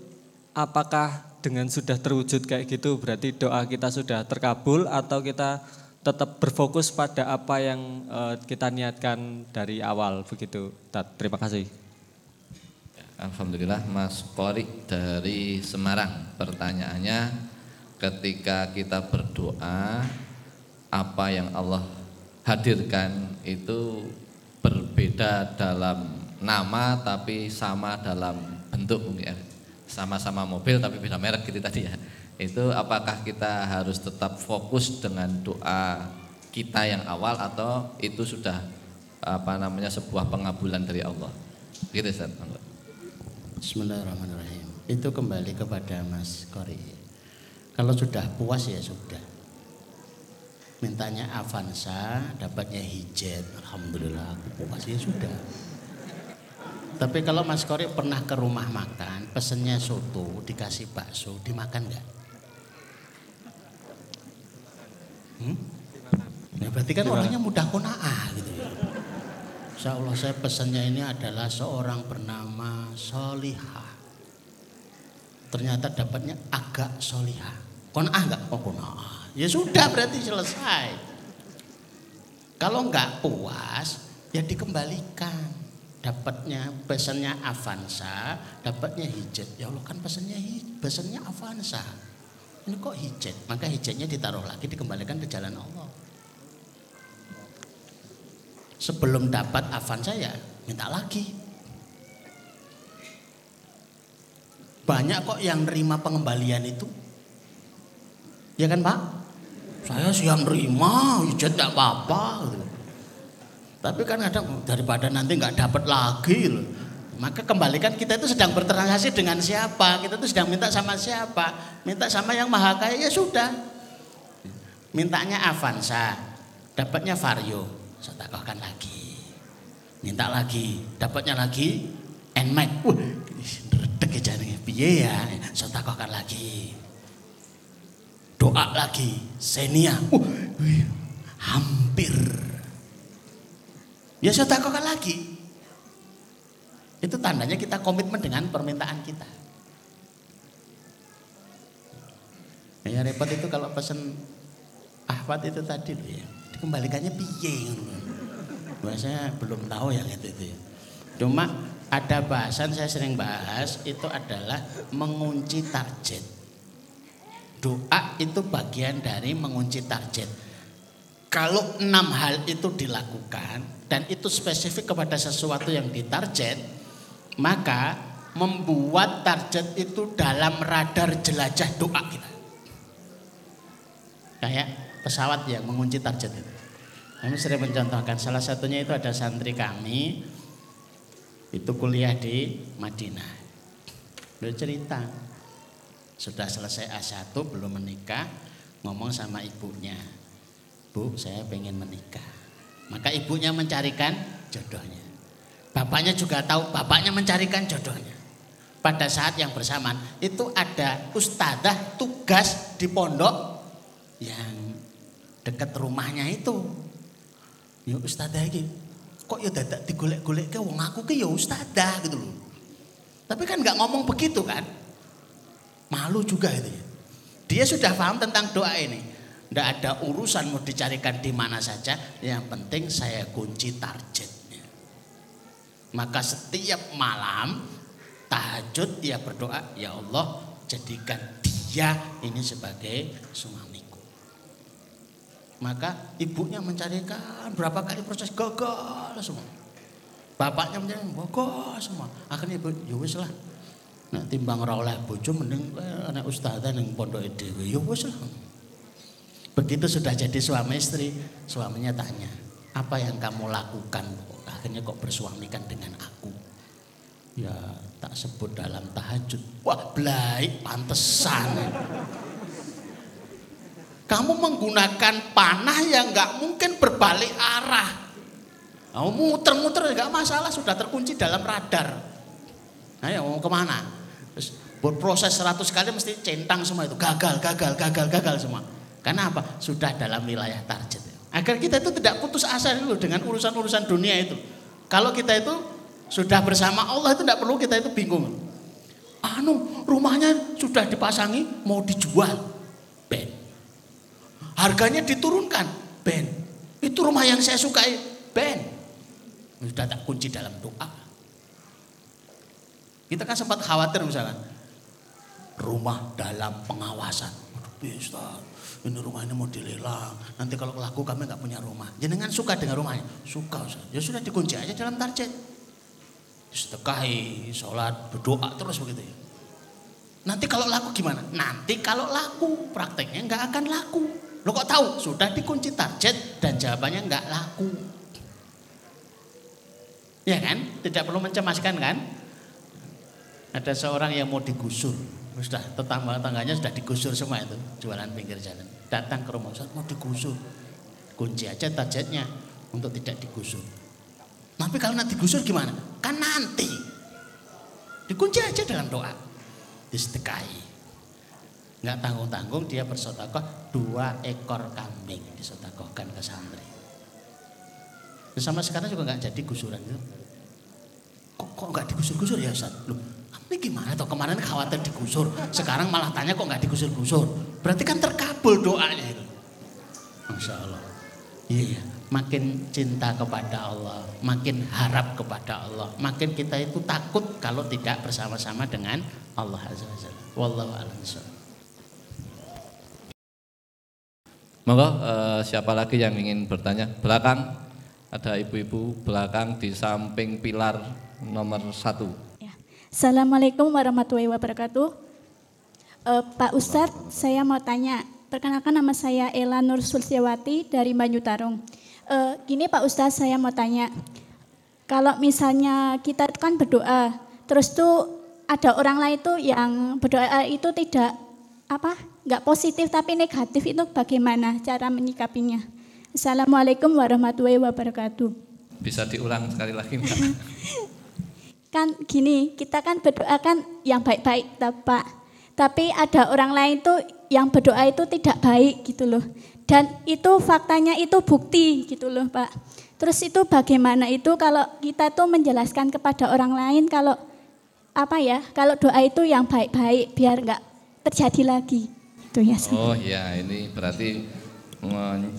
apakah dengan sudah terwujud kayak gitu berarti doa kita sudah terkabul atau kita tetap berfokus pada apa yang uh, kita niatkan dari awal begitu. Terima kasih. Alhamdulillah Mas Kori dari Semarang. Pertanyaannya ketika kita berdoa apa yang Allah hadirkan itu berbeda dalam nama tapi sama dalam bentuk mungkin sama-sama mobil tapi beda merek gitu tadi ya. Itu apakah kita harus tetap fokus dengan doa kita yang awal atau itu sudah apa namanya sebuah pengabulan dari Allah? Gitu Ustaz. Bismillahirrahmanirrahim. Itu kembali kepada Mas Kori. Kalau sudah puas ya sudah. Mintanya Avanza, dapatnya hijab. Alhamdulillah, puas ya sudah. Tapi kalau Mas Kori pernah ke rumah makan, pesennya soto, dikasih bakso, dimakan nggak? Hmm? Ya berarti kan orangnya mudah kona'ah gitu ya. Insya Allah saya pesannya ini adalah seorang bernama Solihah. Ternyata dapatnya agak solihah. Kona'ah nggak? Oh kona'ah. Ya sudah berarti selesai. Kalau nggak puas, ya dikembalikan dapatnya pesannya Avanza, dapatnya hijat. Ya Allah kan pesannya pesannya Avanza. Ini kok hijat? Maka hijatnya ditaruh lagi dikembalikan ke jalan Allah. Sebelum dapat Avanza ya minta lagi. Banyak kok yang nerima pengembalian itu. Ya kan Pak? Saya sih yang nerima, ijat nggak apa-apa. Tapi kan kadang daripada nanti nggak dapat lagi loh. Maka kembalikan kita itu sedang bertransaksi dengan siapa? Kita itu sedang minta sama siapa? Minta sama yang maha kaya ya sudah. Mintanya Avanza, dapatnya Vario, takutkan lagi. Minta lagi, dapatnya lagi Nmax. Wah, redek aja nih, piye ya? Takutkan lagi. Doa lagi, Senia. Uh, hampir Ya saya lagi. Itu tandanya kita komitmen dengan permintaan kita. Ya repot itu kalau pesen ahwat itu tadi loh ya. Dikembalikannya piye Saya belum tahu yang itu itu ya. Cuma ada bahasan saya sering bahas itu adalah mengunci target. Doa itu bagian dari mengunci target. Kalau enam hal itu dilakukan, dan itu spesifik kepada sesuatu yang ditarget, maka membuat target itu dalam radar jelajah doa kita. Kayak pesawat yang mengunci target itu. Kami sering mencontohkan salah satunya itu ada santri kami itu kuliah di Madinah. Beliau cerita sudah selesai A1 belum menikah ngomong sama ibunya. Bu, saya pengen menikah maka ibunya mencarikan jodohnya. Bapaknya juga tahu bapaknya mencarikan jodohnya. Pada saat yang bersamaan itu ada ustadzah tugas di pondok yang dekat rumahnya itu. Ya ustadzah ini kok ya dadak digolek-golek ke wong aku ke ya ustadzah gitu loh. Tapi kan nggak ngomong begitu kan. Malu juga itu ya. Dia sudah paham tentang doa ini. Tidak ada urusan mau dicarikan di mana saja. Yang penting saya kunci targetnya. Maka setiap malam tahajud dia berdoa, ya Allah jadikan dia ini sebagai suamiku. Maka ibunya mencarikan berapa kali proses gagal semua. Bapaknya mencari gagal semua. Akhirnya ibu, ya wis lah. Nah, timbang ora oleh bojo mending eh, anak ustazah ning pondok dhewe. Ya wis lah. Begitu sudah jadi suami istri, suaminya tanya, apa yang kamu lakukan? Akhirnya kok bersuamikan dengan aku? Ya tak sebut dalam tahajud. Wah baik pantesan. Kamu menggunakan panah yang nggak mungkin berbalik arah. Kamu muter-muter nggak masalah sudah terkunci dalam radar. Nah ya mau ke mana? Terus berproses 100 kali mesti centang semua itu gagal, gagal, gagal, gagal semua. Karena apa? Sudah dalam wilayah target. Agar kita itu tidak putus asa dulu dengan urusan-urusan dunia itu. Kalau kita itu sudah bersama Allah itu tidak perlu kita itu bingung. Anu, rumahnya sudah dipasangi mau dijual. Ben. Harganya diturunkan. Ben. Itu rumah yang saya sukai. Ben. Sudah tak kunci dalam doa. Kita kan sempat khawatir misalnya. Rumah dalam pengawasan. Ustaz, ini rumah ini mau dilelang. Nanti kalau laku kami nggak punya rumah. Jenengan suka dengan rumahnya? Suka. Ya sudah dikunci aja dalam target. Sedekahi, sholat, berdoa terus begitu ya. Nanti kalau laku gimana? Nanti kalau laku prakteknya nggak akan laku. Lo kok tahu? Sudah dikunci target dan jawabannya nggak laku. Ya kan? Tidak perlu mencemaskan kan? Ada seorang yang mau digusur sudah tetangga-tangganya sudah digusur semua itu jualan pinggir jalan. Datang ke rumah Ustaz mau digusur. Kunci aja targetnya untuk tidak digusur. Tapi kalau nanti digusur gimana? Kan nanti. Dikunci aja dalam doa. Disedekahi. Nggak tanggung-tanggung dia bersotakoh dua ekor kambing disotakohkan ke santri. Sama sekarang juga nggak jadi gusuran itu. Kok, kok nggak digusur-gusur ya Ustaz? Loh, ini gimana toh kemarin khawatir digusur, sekarang malah tanya kok nggak digusur-gusur. Berarti kan terkabul doanya itu. Masya Allah. Iya, makin cinta kepada Allah, makin harap kepada Allah, makin kita itu takut kalau tidak bersama-sama dengan Allah Azza Wajalla. Wallahu a'lam Monggo uh, siapa lagi yang ingin bertanya? Belakang ada ibu-ibu belakang di samping pilar nomor satu. Assalamualaikum warahmatullahi wabarakatuh. Uh, Pak Ustadz, saya mau tanya. Perkenalkan nama saya Ela Nur Sulsiawati dari Banyu Tarung. Uh, gini Pak Ustadz, saya mau tanya. Kalau misalnya kita kan berdoa, terus tuh ada orang lain tuh yang berdoa itu tidak apa nggak positif tapi negatif itu bagaimana cara menyikapinya? Assalamualaikum warahmatullahi wabarakatuh. Bisa diulang sekali lagi Mbak? (laughs) kan gini, kita kan berdoa kan yang baik-baik Pak. Tapi ada orang lain tuh yang berdoa itu tidak baik gitu loh. Dan itu faktanya itu bukti gitu loh Pak. Terus itu bagaimana itu kalau kita tuh menjelaskan kepada orang lain kalau apa ya, kalau doa itu yang baik-baik biar nggak terjadi lagi. Itu ya. Oh ya, ini berarti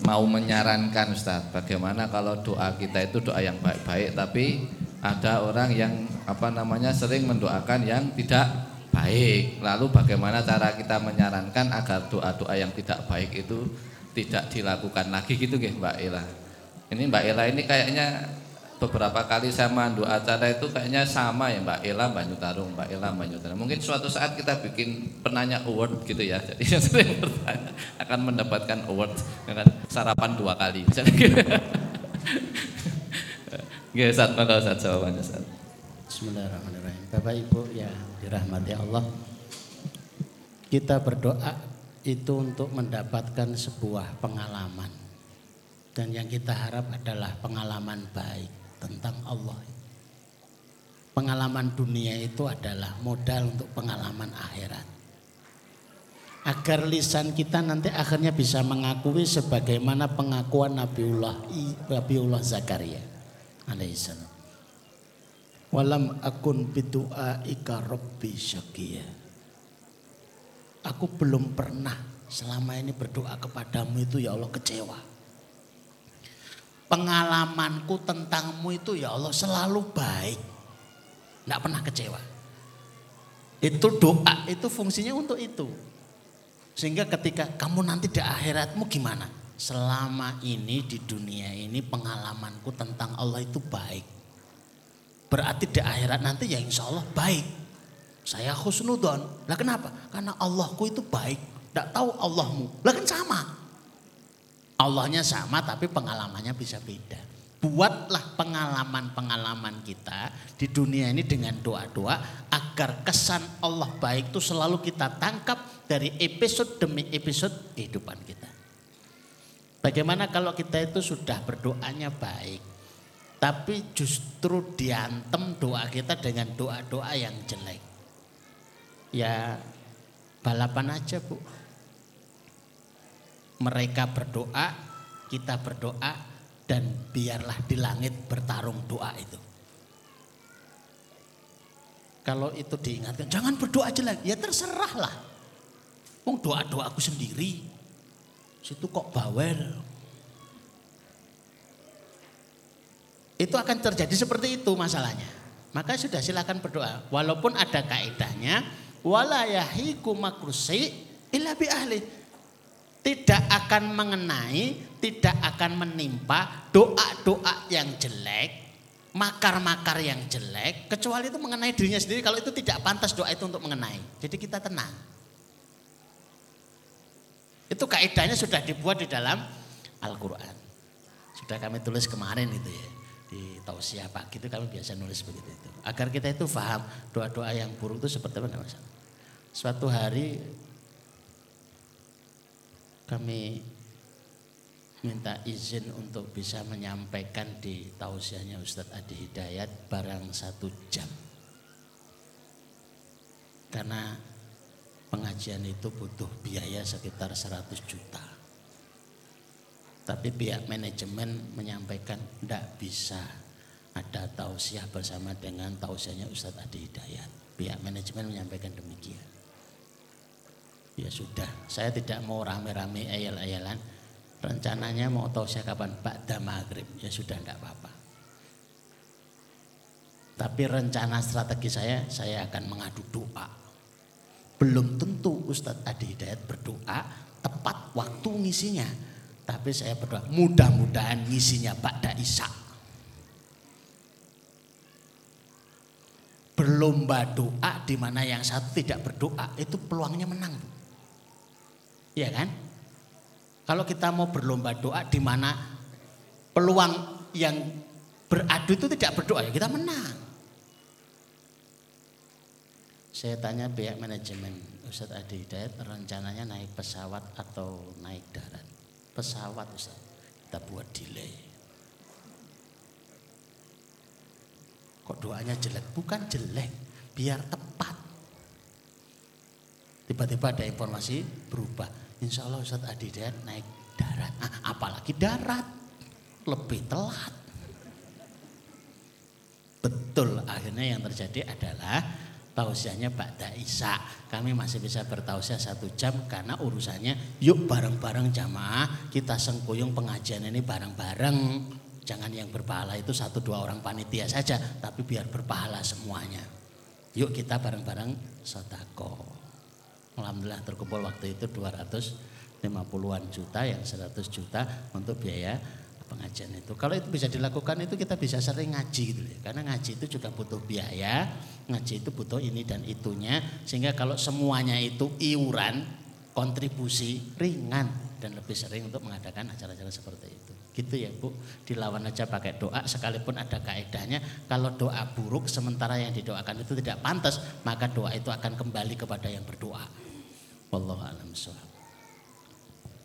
mau menyarankan Ustaz, bagaimana kalau doa kita itu doa yang baik-baik tapi ada orang yang apa namanya sering mendoakan yang tidak baik. Lalu bagaimana cara kita menyarankan agar doa-doa yang tidak baik itu tidak dilakukan lagi gitu nggih Mbak Ela. Ini Mbak Ela ini kayaknya beberapa kali saya mandu acara itu kayaknya sama ya Mbak Ella Mbak Nyutarung Mbak Ella Mbak mungkin suatu saat kita bikin penanya award gitu ya jadi (laughs) yang sering bertanya akan mendapatkan award dengan sarapan dua kali misalnya gitu (laughs) Gak saat mana saat jawabannya saat. Bismillahirrahmanirrahim. Bapak Ibu ya dirahmati Allah. Kita berdoa itu untuk mendapatkan sebuah pengalaman. Dan yang kita harap adalah pengalaman baik tentang Allah. Pengalaman dunia itu adalah modal untuk pengalaman akhirat. Agar lisan kita nanti akhirnya bisa mengakui sebagaimana pengakuan Nabiullah Nabiullah Zakaria alaihissalam. Walam akun bidu'a ika rabbi syakiyah. Aku belum pernah selama ini berdoa kepadamu itu ya Allah kecewa pengalamanku tentangmu itu ya Allah selalu baik. Tidak pernah kecewa. Itu doa, itu fungsinya untuk itu. Sehingga ketika kamu nanti di akhiratmu gimana? Selama ini di dunia ini pengalamanku tentang Allah itu baik. Berarti di akhirat nanti ya insya Allah baik. Saya khusnudon. Lah kenapa? Karena Allahku itu baik. Tidak tahu Allahmu. Lah kan sama. Allahnya sama tapi pengalamannya bisa beda. Buatlah pengalaman-pengalaman kita di dunia ini dengan doa-doa agar kesan Allah baik itu selalu kita tangkap dari episode demi episode kehidupan kita. Bagaimana kalau kita itu sudah berdoanya baik, tapi justru diantem doa kita dengan doa-doa yang jelek. Ya balapan aja bu, mereka berdoa, kita berdoa dan biarlah di langit bertarung doa itu. Kalau itu diingatkan, jangan berdoa lagi. Ya terserahlah. Mau doa-doa aku sendiri. Situ kok bawel. Itu akan terjadi seperti itu masalahnya. Maka sudah silakan berdoa. Walaupun ada kaidahnya, wala makrusi ahli tidak akan mengenai, tidak akan menimpa doa-doa yang jelek, makar-makar yang jelek, kecuali itu mengenai dirinya sendiri. Kalau itu tidak pantas doa itu untuk mengenai. Jadi kita tenang. Itu kaidahnya sudah dibuat di dalam Al-Quran. Sudah kami tulis kemarin itu ya. Di tausiah pagi itu kami biasa nulis begitu itu. Agar kita itu paham doa-doa yang buruk itu seperti apa. Suatu hari kami minta izin untuk bisa menyampaikan di tausiahnya Ustadz Adi Hidayat barang satu jam. Karena pengajian itu butuh biaya sekitar 100 juta. Tapi pihak manajemen menyampaikan tidak bisa ada tausiah bersama dengan tausiahnya Ustadz Adi Hidayat. Pihak manajemen menyampaikan demikian. Ya sudah, saya tidak mau rame-rame ayal-ayalan. Rencananya mau tahu saya kapan Ba'da Maghrib, ya sudah enggak apa-apa. Tapi rencana strategi saya, saya akan mengadu doa. Belum tentu Ustadz Adi Hidayat berdoa tepat waktu ngisinya. Tapi saya berdoa mudah-mudahan ngisinya Ba'da Isa. Belum lomba doa di mana yang satu tidak berdoa itu peluangnya menang. Iya kan? Kalau kita mau berlomba doa di mana peluang yang beradu itu tidak berdoa ya kita menang. Saya tanya pihak manajemen Ustadz Adi Hidayat rencananya naik pesawat atau naik darat? Pesawat Ustadz, kita buat delay. Kok doanya jelek? Bukan jelek, biar tepat. Tiba-tiba ada informasi berubah. Insya Allah Ustadz Adi Hidayat naik darat. Ah, apalagi darat, lebih telat. Betul, akhirnya yang terjadi adalah tausiahnya Ba'da Isya. Kami masih bisa bertausiah satu jam karena urusannya yuk bareng-bareng jamaah kita sengkuyung pengajian ini bareng-bareng. Jangan yang berpahala itu satu dua orang panitia saja, tapi biar berpahala semuanya. Yuk kita bareng-bareng sodako. Alhamdulillah terkumpul waktu itu 250-an juta yang 100 juta untuk biaya pengajian itu. Kalau itu bisa dilakukan itu kita bisa sering ngaji gitu ya. Karena ngaji itu juga butuh biaya, ngaji itu butuh ini dan itunya sehingga kalau semuanya itu iuran, kontribusi ringan dan lebih sering untuk mengadakan acara-acara seperti itu. Gitu ya Bu, dilawan aja pakai doa sekalipun ada kaedahnya kalau doa buruk sementara yang didoakan itu tidak pantas maka doa itu akan kembali kepada yang berdoa. Wallahu a'lam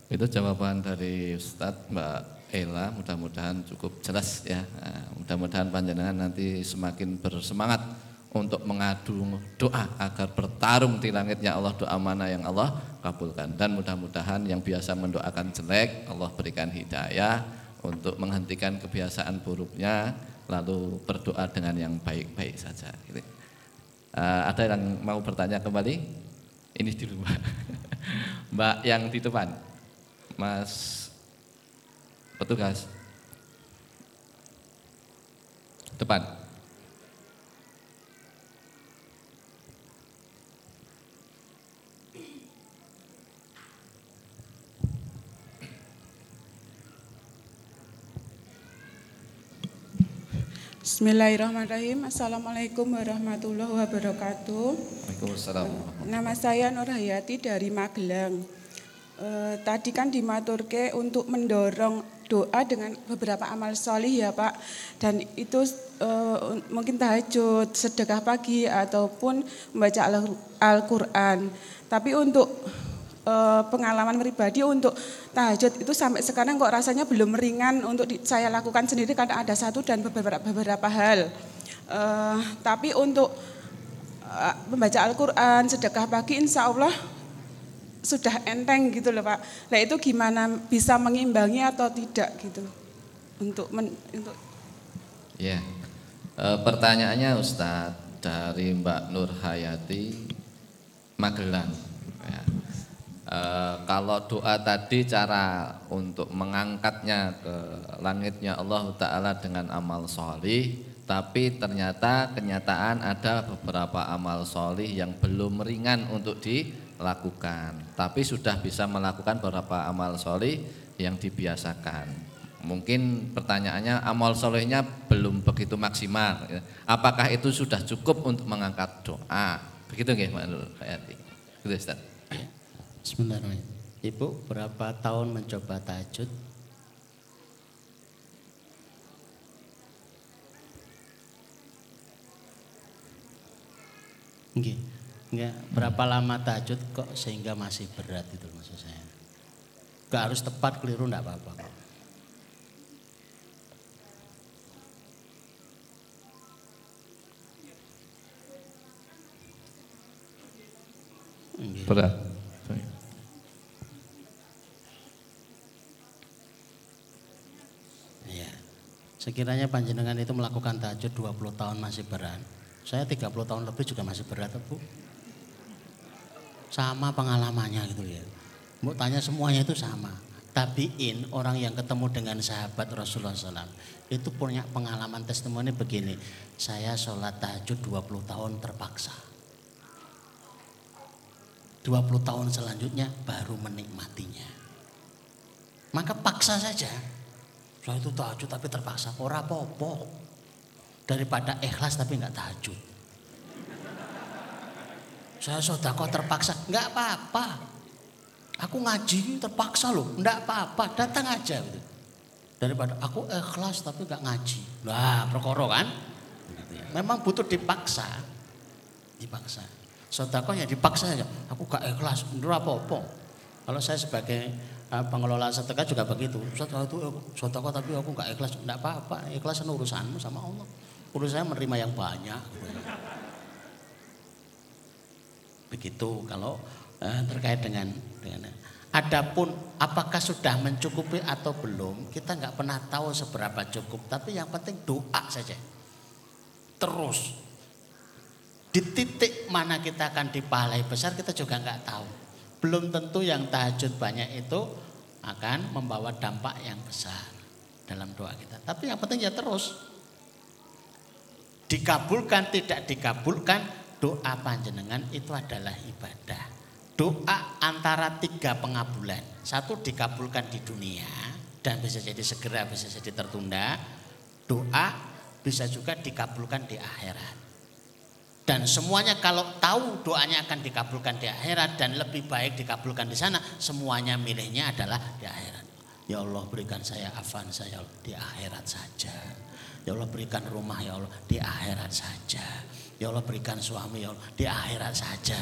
Itu jawaban dari Ustadz Mbak Ella mudah-mudahan cukup jelas ya. Nah, mudah-mudahan panjenengan nanti semakin bersemangat untuk mengadu doa agar bertarung di langitnya Allah doa mana yang Allah kabulkan dan mudah-mudahan yang biasa mendoakan jelek Allah berikan hidayah untuk menghentikan kebiasaan buruknya lalu berdoa dengan yang baik-baik saja. Uh, ada yang mau bertanya kembali? Ini di rumah. (laughs) Mbak yang di depan, Mas Petugas. Depan. Bismillahirrahmanirrahim. Assalamualaikum warahmatullahi wabarakatuh. Waalaikumsalam. Nama saya Nur Hayati dari Magelang. E, tadi kan dimaturke untuk mendorong doa dengan beberapa amal solih ya Pak. Dan itu uh, mungkin tahajud sedekah pagi ataupun membaca Al-Quran. Tapi untuk uh, pengalaman pribadi untuk tahajud itu sampai sekarang kok rasanya belum ringan untuk di, saya lakukan sendiri karena ada satu dan beberapa beberapa hal. Uh, tapi untuk membaca Al-Quran sedekah pagi insya Allah sudah enteng gitu loh Pak. Nah itu gimana bisa mengimbangi atau tidak gitu untuk men, untuk Ya, e, pertanyaannya Ustadz dari Mbak Nur Hayati Magelang. Ya. E, kalau doa tadi cara untuk mengangkatnya ke langitnya Allah Taala dengan amal solih, tapi ternyata kenyataan ada beberapa amal solih yang belum ringan untuk di lakukan. Tapi sudah bisa melakukan beberapa amal soleh yang dibiasakan. Mungkin pertanyaannya amal solehnya belum begitu maksimal apakah itu sudah cukup untuk mengangkat doa? Begitu nggih Mbak Nur Hayati gitu Ustaz. Ya. sebentar Ibu berapa tahun mencoba tahajud? Nggih. Enggak, berapa lama tahajud kok sehingga masih berat itu maksud saya. Gak harus tepat keliru enggak apa-apa kok. Berat. Iya. Sekiranya panjenengan itu melakukan tahajud 20 tahun masih berat. Saya 30 tahun lebih juga masih berat, Bu sama pengalamannya gitu ya. Mau tanya semuanya itu sama. Tabiin orang yang ketemu dengan sahabat Rasulullah SAW itu punya pengalaman testimoni begini. Saya sholat tahajud 20 tahun terpaksa. 20 tahun selanjutnya baru menikmatinya. Maka paksa saja. Saya itu tahajud tapi terpaksa. Ora popo. Daripada ikhlas tapi nggak tahajud. Saya sodako terpaksa. Enggak apa-apa. Aku ngaji terpaksa loh. Enggak apa-apa. Datang aja. Gitu. Daripada aku ikhlas tapi enggak ngaji. Lah perkara kan. Memang butuh dipaksa. Dipaksa. Sodako ya dipaksa aja. Aku gak ikhlas. Menurut apa-apa. Kalau saya sebagai uh, pengelola sedekah juga begitu. Sedekah itu tapi aku nggak ikhlas. Enggak apa-apa. Ikhlas urusanmu sama Allah. Urusannya menerima yang banyak. Begitu kalau uh, terkait dengan dengan Adapun apakah sudah mencukupi atau belum, kita nggak pernah tahu seberapa cukup. Tapi yang penting doa saja. Terus di titik mana kita akan dipahalai besar kita juga nggak tahu. Belum tentu yang tahajud banyak itu akan membawa dampak yang besar dalam doa kita. Tapi yang penting ya terus dikabulkan tidak dikabulkan doa panjenengan itu adalah ibadah doa antara tiga pengabulan. Satu dikabulkan di dunia dan bisa jadi segera, bisa jadi tertunda. Doa bisa juga dikabulkan di akhirat. Dan semuanya kalau tahu doanya akan dikabulkan di akhirat dan lebih baik dikabulkan di sana, semuanya milihnya adalah di akhirat. Ya Allah berikan saya afan saya di akhirat saja. Ya Allah berikan rumah ya Allah di akhirat saja. Ya Allah berikan suami ya Allah di akhirat saja.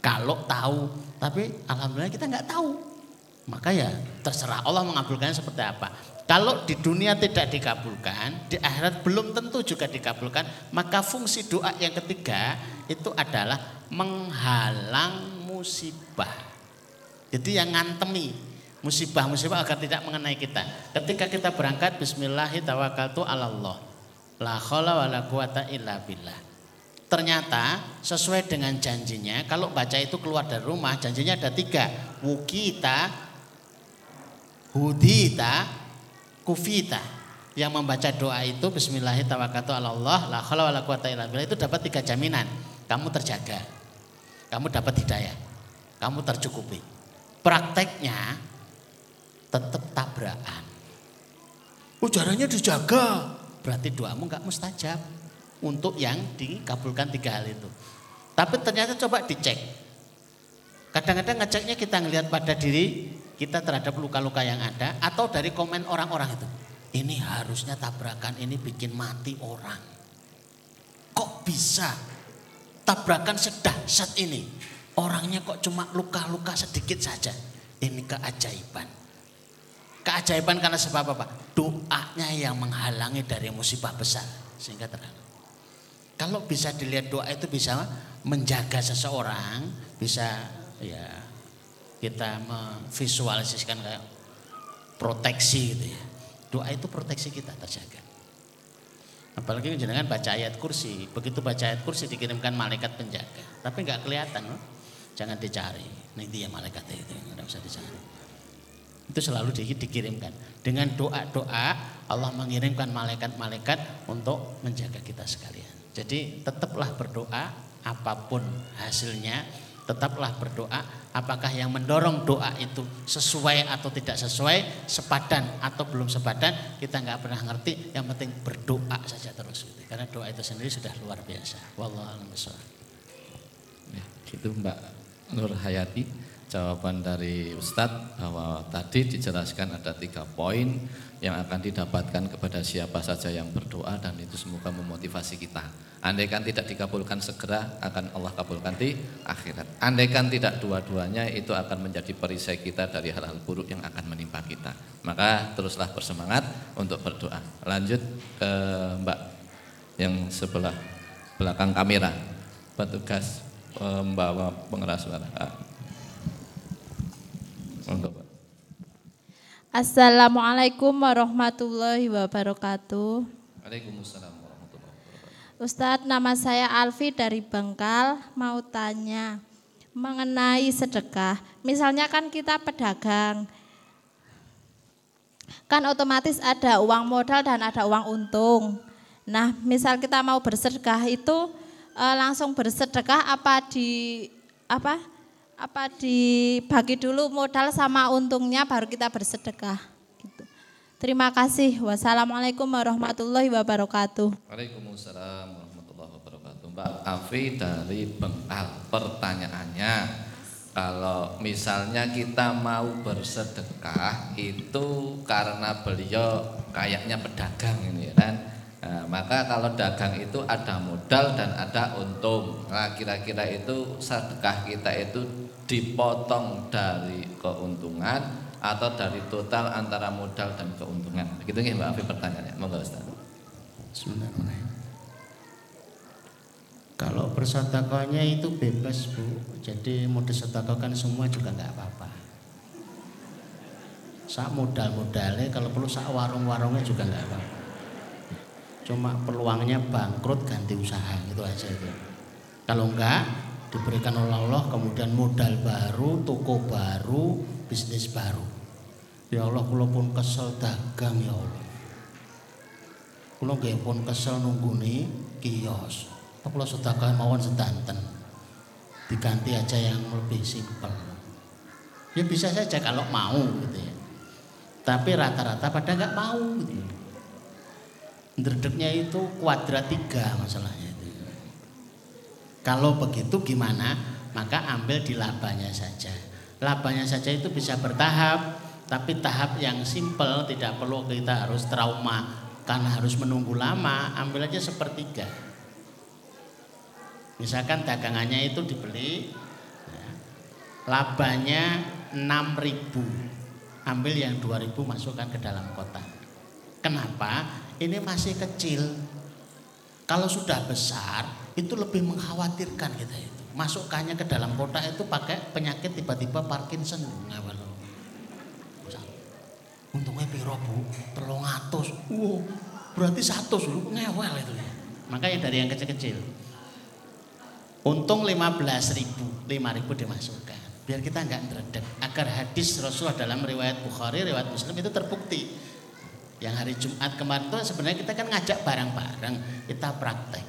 Kalau tahu, tapi alhamdulillah kita nggak tahu. Maka ya terserah Allah mengabulkannya seperti apa. Kalau di dunia tidak dikabulkan, di akhirat belum tentu juga dikabulkan, maka fungsi doa yang ketiga itu adalah menghalang musibah. Jadi yang ngantemi musibah-musibah agar tidak mengenai kita. Ketika kita berangkat bismillahirrahmanirrahim La khala wa la quwata illa billah ternyata sesuai dengan janjinya kalau baca itu keluar dari rumah janjinya ada tiga. Wukita hudita kufita. Yang membaca doa itu Bismillahirrahmanirrahim itu dapat tiga jaminan. Kamu terjaga. Kamu dapat hidayah. Kamu tercukupi. Prakteknya tetap tabrakan. Ujaranya dijaga. Berarti doamu nggak mustajab untuk yang dikabulkan tiga hal itu. Tapi ternyata coba dicek. Kadang-kadang ngeceknya kita ngelihat pada diri kita terhadap luka-luka yang ada atau dari komen orang-orang itu. Ini harusnya tabrakan ini bikin mati orang. Kok bisa tabrakan sedahsyat ini? Orangnya kok cuma luka-luka sedikit saja. Ini keajaiban. Keajaiban karena sebab apa? Doanya yang menghalangi dari musibah besar sehingga terhalang. Kalau bisa dilihat doa itu bisa menjaga seseorang, bisa ya kita memvisualisasikan kayak proteksi gitu ya. Doa itu proteksi kita terjaga. Apalagi jangan baca ayat kursi, begitu baca ayat kursi dikirimkan malaikat penjaga, tapi nggak kelihatan loh. Jangan dicari. Nah dia malaikat itu nggak usah dicari. Itu selalu di, dikirimkan. Dengan doa-doa Allah mengirimkan malaikat-malaikat untuk menjaga kita sekalian. Jadi tetaplah berdoa apa pun hasilnya, tetaplah berdoa apakah yang mendorong doa itu sesuai atau tidak sesuai, sepadan atau belum sepadan, kita nggak pernah ngerti, yang penting berdoa saja terus. Karena doa itu sendiri sudah luar biasa. Wallahu Ya, itu Mbak Nur Hayati jawaban dari Ustadz bahwa tadi dijelaskan ada tiga poin yang akan didapatkan kepada siapa saja yang berdoa dan itu semoga memotivasi kita. Andaikan tidak dikabulkan segera akan Allah kabulkan di akhirat. Andaikan tidak dua-duanya itu akan menjadi perisai kita dari hal-hal buruk yang akan menimpa kita. Maka teruslah bersemangat untuk berdoa. Lanjut ke Mbak yang sebelah belakang kamera. Petugas membawa pengeras suara. Untuk Assalamualaikum warahmatullahi wabarakatuh. Waalaikumsalam warahmatullahi wabarakatuh. Ustadz, nama saya Alfi dari Bengkal. Mau tanya mengenai sedekah. Misalnya kan kita pedagang, kan otomatis ada uang modal dan ada uang untung. Nah, misal kita mau bersedekah itu eh, langsung bersedekah apa di apa apa dibagi dulu modal sama untungnya baru kita bersedekah gitu. Terima kasih. Wassalamualaikum warahmatullahi wabarakatuh. Waalaikumsalam warahmatullahi wabarakatuh. Mbak Afi dari Bengkal. Pertanyaannya, kalau misalnya kita mau bersedekah itu karena beliau kayaknya pedagang ini kan. Nah, maka kalau dagang itu ada modal dan ada untung. Nah, kira-kira itu sedekah kita itu dipotong dari keuntungan atau dari total antara modal dan keuntungan. Begitu nih Mbak Afi pertanyaannya. Monggo Ustaz. Bismillahirrahmanirrahim. Kalau bersedekahnya itu bebas bu, jadi mau disedekahkan semua juga nggak apa-apa. Sak modal-modalnya kalau perlu sak warung-warungnya juga nggak apa-apa. Cuma peluangnya bangkrut ganti usaha itu aja itu. Kalau enggak diberikan oleh Allah kemudian modal baru, toko baru, bisnis baru. Ya Allah, kula pun kesel dagang ya Allah. Kula nggih pun kesel nungguni kios. Kula sedekah mawon sedanten. Diganti aja yang lebih simpel. Ya bisa saja kalau mau gitu ya. Tapi rata-rata pada nggak mau gitu. ya. Dredegnya itu kuadrat tiga masalahnya itu. Kalau begitu gimana? Maka ambil di labanya saja. Labanya saja itu bisa bertahap, tapi tahap yang simpel tidak perlu kita harus trauma karena harus menunggu lama. Ambil aja sepertiga. Misalkan dagangannya itu dibeli, ya, labanya 6.000, ambil yang 2.000 masukkan ke dalam kotak. Kenapa? Ini masih kecil. Kalau sudah besar, itu lebih mengkhawatirkan kita itu. Masukkannya ke dalam kotak itu pakai penyakit tiba-tiba Parkinson. Ngawal. Untungnya piro bu? Telung atus. Wow, berarti satu dulu ngewel itu ya. Makanya dari yang kecil-kecil. Untung 15 ribu, 5 ribu dimasukkan. Biar kita nggak ngeredek. Agar hadis Rasulullah dalam riwayat Bukhari, riwayat Muslim itu terbukti. Yang hari Jumat kemarin itu sebenarnya kita kan ngajak bareng-bareng, kita praktek.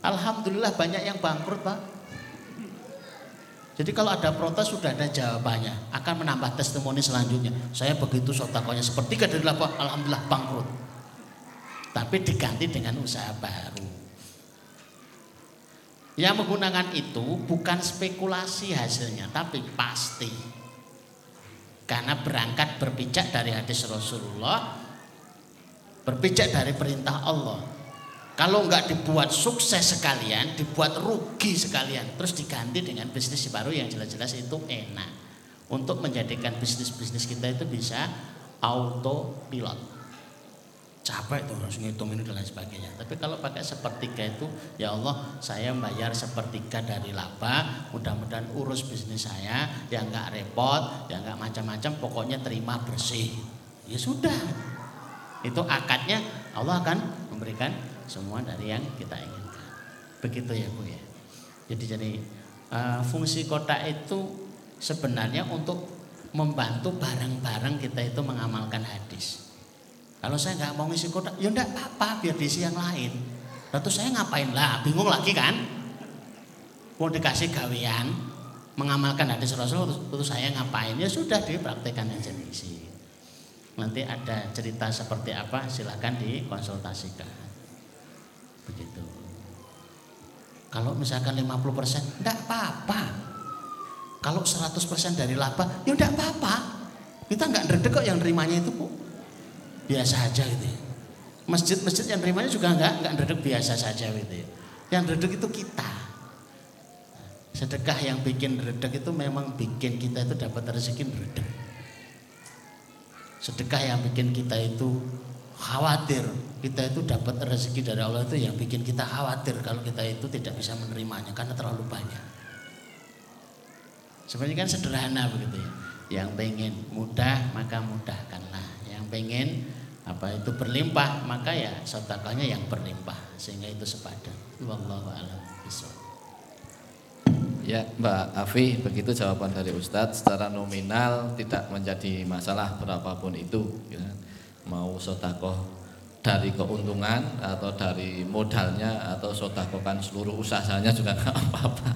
Alhamdulillah banyak yang bangkrut Pak. Jadi kalau ada protes sudah ada jawabannya, akan menambah testimoni selanjutnya. Saya begitu sotakonya sepertiga dari laba, Alhamdulillah bangkrut. Tapi diganti dengan usaha baru. Yang menggunakan itu bukan spekulasi hasilnya, tapi pasti. Karena berangkat berpijak dari hadis Rasulullah, berpijak dari perintah Allah. Kalau nggak dibuat sukses sekalian, dibuat rugi sekalian, terus diganti dengan bisnis baru yang jelas-jelas itu enak. Untuk menjadikan bisnis-bisnis kita itu bisa autopilot capek tuh harus ngitung ini dan lain sebagainya. Tapi kalau pakai sepertiga itu, ya Allah saya bayar sepertiga dari laba, mudah-mudahan urus bisnis saya, yang nggak repot, yang nggak macam-macam, pokoknya terima bersih. Ya sudah, itu akadnya Allah akan memberikan semua dari yang kita inginkan. Begitu ya bu ya. Jadi jadi uh, fungsi kotak itu sebenarnya untuk membantu barang-barang kita itu mengamalkan hadis. Kalau saya nggak mau ngisi kotak, ya enggak apa-apa, biar diisi yang lain. Lalu saya ngapain lah? Bingung lagi kan? Mau dikasih gawean, mengamalkan hadis Rasul, terus saya ngapain? Ya sudah dipraktekkan aja diisi. Nanti ada cerita seperti apa, silahkan dikonsultasikan. Begitu. Kalau misalkan 50% enggak apa-apa. Kalau 100% dari laba, ya enggak apa-apa. Kita enggak ndredeg kok yang nerimanya itu, Bu biasa aja gitu ya. Masjid-masjid yang nerimanya juga enggak enggak ndredeg biasa saja gitu ya. Yang ndredeg itu kita. Sedekah yang bikin ndredeg itu memang bikin kita itu dapat rezeki ndredeg. Sedekah yang bikin kita itu khawatir kita itu dapat rezeki dari Allah itu yang bikin kita khawatir kalau kita itu tidak bisa menerimanya karena terlalu banyak. Sebenarnya kan sederhana begitu ya. Yang pengen mudah maka mudahkanlah. Yang pengen apa itu berlimpah maka ya sedekahnya yang berlimpah sehingga itu sepadan. Wallahu a'lam. Ya Mbak Afi, begitu jawaban dari Ustadz secara nominal tidak menjadi masalah berapapun itu. Ya. Mau sodakoh dari keuntungan atau dari modalnya atau sodakohkan seluruh usahanya juga nggak apa-apa.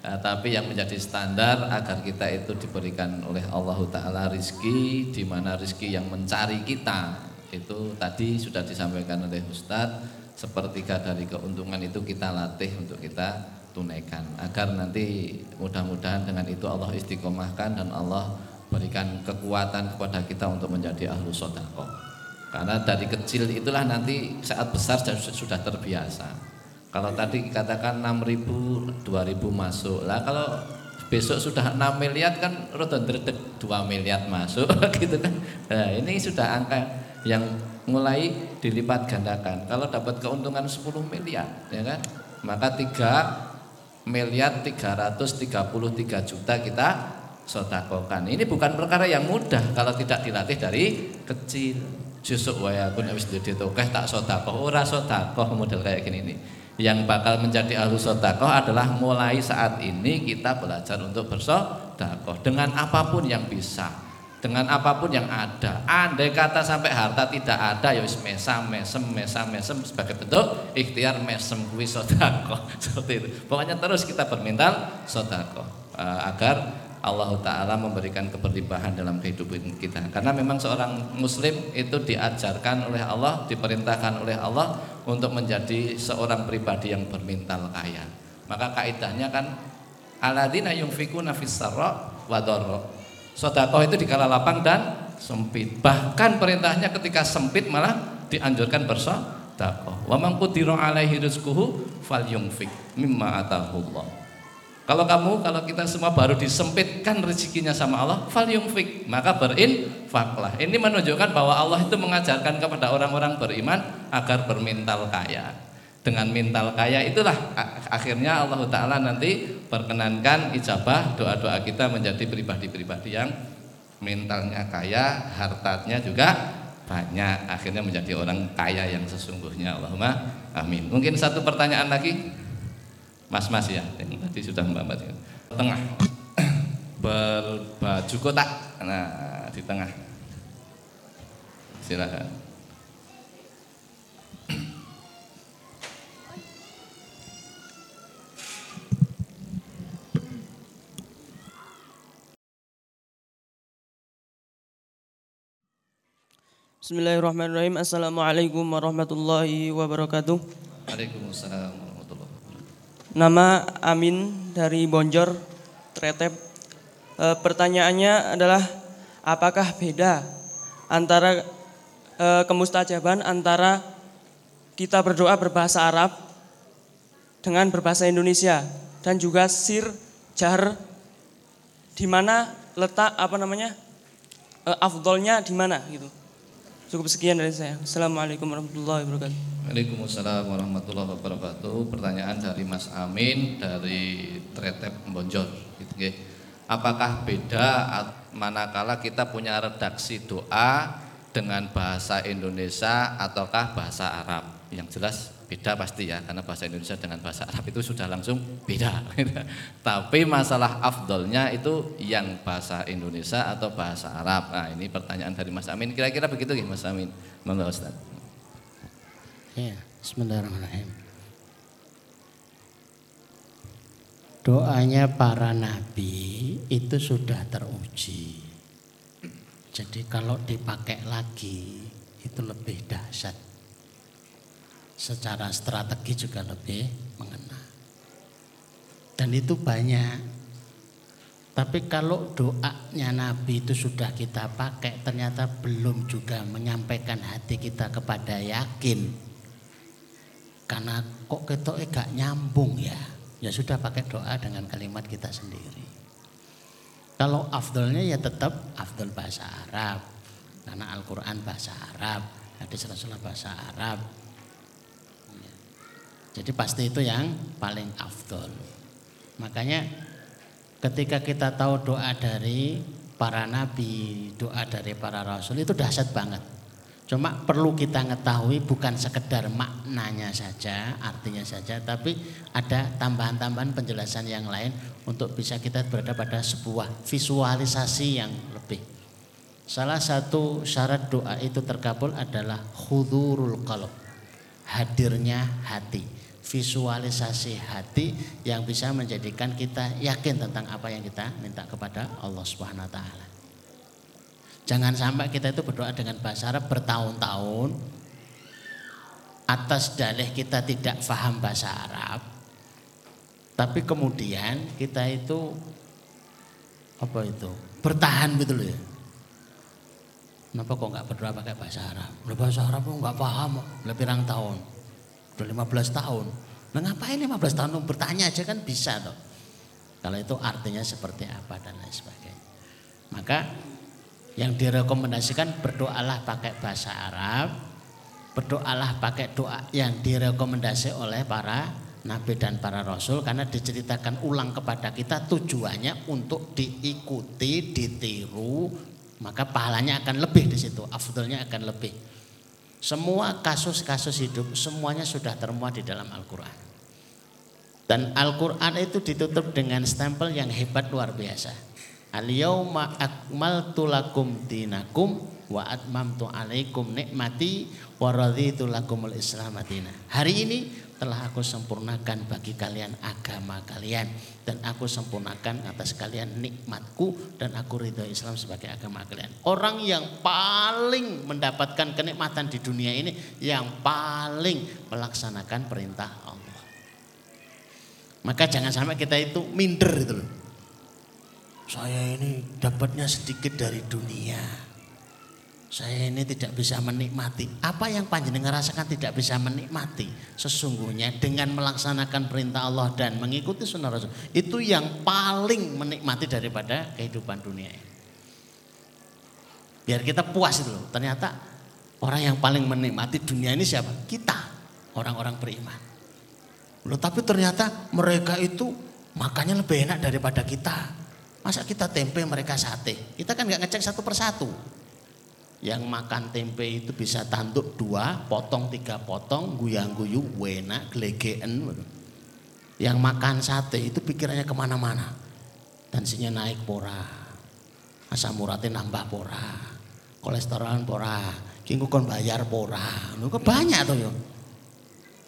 Nah, tapi yang menjadi standar agar kita itu diberikan oleh Allah Ta'ala rizki di mana rizki yang mencari kita itu tadi sudah disampaikan oleh Ustadz sepertiga dari keuntungan itu kita latih untuk kita tunaikan. Agar nanti mudah-mudahan dengan itu Allah istiqomahkan dan Allah berikan kekuatan kepada kita untuk menjadi ahlu sodako karena dari kecil itulah nanti saat besar sudah terbiasa. Kalau tadi katakan 6 ribu 2 ribu masuk. Lah kalau besok sudah 6 miliar kan rotan 2 miliar masuk (laughs) gitu kan. Nah, ini sudah angka yang mulai dilipat gandakan. Kalau dapat keuntungan 10 miliar, ya kan? Maka 3 miliar 333 juta kita sodakokan. Ini bukan perkara yang mudah kalau tidak dilatih dari kecil. Jusuk waya pun habis ditokeh tak sodakoh, ora sodakoh model kayak gini nih. Yang bakal menjadi ahlu sodakoh adalah mulai saat ini kita belajar untuk bersodakoh dengan apa pun yang bisa dengan apa pun yang ada. Andai kata sampai harta tidak ada ya mesam mesem mesam mesem sebagai bentuk ikhtiar mesem kuwi sedekah (laughs) seperti itu. Pokoknya terus kita bermental sedekah uh, agar Allah Ta'ala memberikan keberlimpahan dalam kehidupan kita. Karena memang seorang muslim itu diajarkan oleh Allah Diperintahkan oleh Allah untuk menjadi seorang pribadi yang bermental kaya. Maka kaidahnya kan Aladina yungfikuna fissarra wa Sodakoh itu dikala lapang dan sempit. Bahkan perintahnya ketika sempit malah dianjurkan bersodakoh. Wa man qudira alaihi rizquhu falyunfik mimma atahullah. Kalau kamu, kalau kita semua baru disempitkan rezekinya sama Allah, falyunfik, maka berinfaklah. Ini menunjukkan bahwa Allah itu mengajarkan kepada orang-orang beriman agar bermental kaya. Dengan mental kaya. Itulah akhirnya Allah Ta'ala nanti perkenankan ijabah doa-doa kita menjadi pribadi-pribadi yang mentalnya kaya, hartanya juga banyak, akhirnya menjadi orang kaya yang sesungguhnya. Allahumma amin. Mungkin satu pertanyaan lagi, Mas-mas ya, yang tadi sudah mbak mbak tengah. Berbaju kotak, nah di tengah, silakan. Bismillahirrahmanirrahim. Assalamualaikum warahmatullahi wabarakatuh. Waalaikumsalam warahmatullahi wabarakatuh. Nama Amin dari Bonjor, Tretep. E, pertanyaannya adalah apakah beda antara e, kemustajaban antara kita berdoa berbahasa Arab dengan berbahasa Indonesia dan juga sir jar di mana letak apa namanya e, afdolnya di mana gitu. Cukup sekian dari saya. Assalamualaikum warahmatullahi wabarakatuh. Waalaikumsalam warahmatullahi wabarakatuh. Pertanyaan dari Mas Amin dari Tretep Bonjol. Gitu, Apakah beda manakala kita punya redaksi doa dengan bahasa Indonesia ataukah bahasa Arab? Yang jelas beda pasti ya karena bahasa Indonesia dengan bahasa Arab itu sudah langsung beda. (laughs) Tapi masalah afdolnya itu yang bahasa Indonesia atau bahasa Arab. Nah ini pertanyaan dari Mas Amin. Kira-kira begitu ya Mas Amin? Monggo Ustaz. Ya, Bismillahirrahmanirrahim. Doanya para nabi itu sudah teruji. Jadi kalau dipakai lagi itu lebih dahsyat secara strategi juga lebih mengena. Dan itu banyak. Tapi kalau doanya Nabi itu sudah kita pakai ternyata belum juga menyampaikan hati kita kepada yakin. Karena kok ketoknya gak nyambung ya. Ya sudah pakai doa dengan kalimat kita sendiri. Kalau afdolnya ya tetap afdol bahasa Arab. Karena Al-Quran bahasa Arab, hadis Rasulullah bahasa Arab, jadi pasti itu yang paling afdol. Makanya ketika kita tahu doa dari para nabi, doa dari para rasul itu dahsyat banget. Cuma perlu kita mengetahui bukan sekedar maknanya saja, artinya saja, tapi ada tambahan-tambahan penjelasan yang lain untuk bisa kita berada pada sebuah visualisasi yang lebih. Salah satu syarat doa itu terkabul adalah hudurul qalb, hadirnya hati visualisasi hati yang bisa menjadikan kita yakin tentang apa yang kita minta kepada Allah Subhanahu wa taala. Jangan sampai kita itu berdoa dengan bahasa Arab bertahun-tahun atas dalih kita tidak faham bahasa Arab, tapi kemudian kita itu apa itu bertahan gitu loh ya. Kenapa kok nggak berdoa pakai bahasa Arab? Bahasa Arab kok nggak paham, lebih pirang tahun, udah 15 tahun. Nah ngapain 15 tahun bertanya aja kan bisa toh. Kalau itu artinya seperti apa dan lain sebagainya. Maka yang direkomendasikan berdoalah pakai bahasa Arab, berdoalah pakai doa yang direkomendasi oleh para nabi dan para rasul karena diceritakan ulang kepada kita tujuannya untuk diikuti, ditiru, maka pahalanya akan lebih di situ, afdolnya akan lebih. Semua kasus-kasus hidup semuanya sudah termuat di dalam Al-Qur'an. Dan Al-Qur'an itu ditutup dengan stempel yang hebat luar biasa. Al-yauma akmaltu lakum dinakum wa atmamtu alaikum nikmati wa raditu lakumul islam Hari ini telah aku sempurnakan bagi kalian agama kalian dan aku sempurnakan atas kalian nikmatku dan aku ridho Islam sebagai agama kalian. Orang yang paling mendapatkan kenikmatan di dunia ini yang paling melaksanakan perintah Allah. Maka jangan sampai kita itu minder itu loh. Saya ini dapatnya sedikit dari dunia saya ini tidak bisa menikmati. Apa yang panjenengan rasakan tidak bisa menikmati. Sesungguhnya dengan melaksanakan perintah Allah dan mengikuti sunnah Rasul. Itu yang paling menikmati daripada kehidupan dunia ini. Biar kita puas itu. Ternyata orang yang paling menikmati dunia ini siapa? Kita. Orang-orang beriman. Loh tapi ternyata mereka itu makannya lebih enak daripada kita. Masa kita tempe mereka sate? Kita kan nggak ngecek satu persatu yang makan tempe itu bisa tanduk dua, potong tiga potong, guyang guyu, wena, gelegeen. Yang makan sate itu pikirannya ke mana-mana. Tensinya naik pora, asam uratnya nambah pora, kolesterol pora, kingku kon bayar pora, lu banyak tuh yo.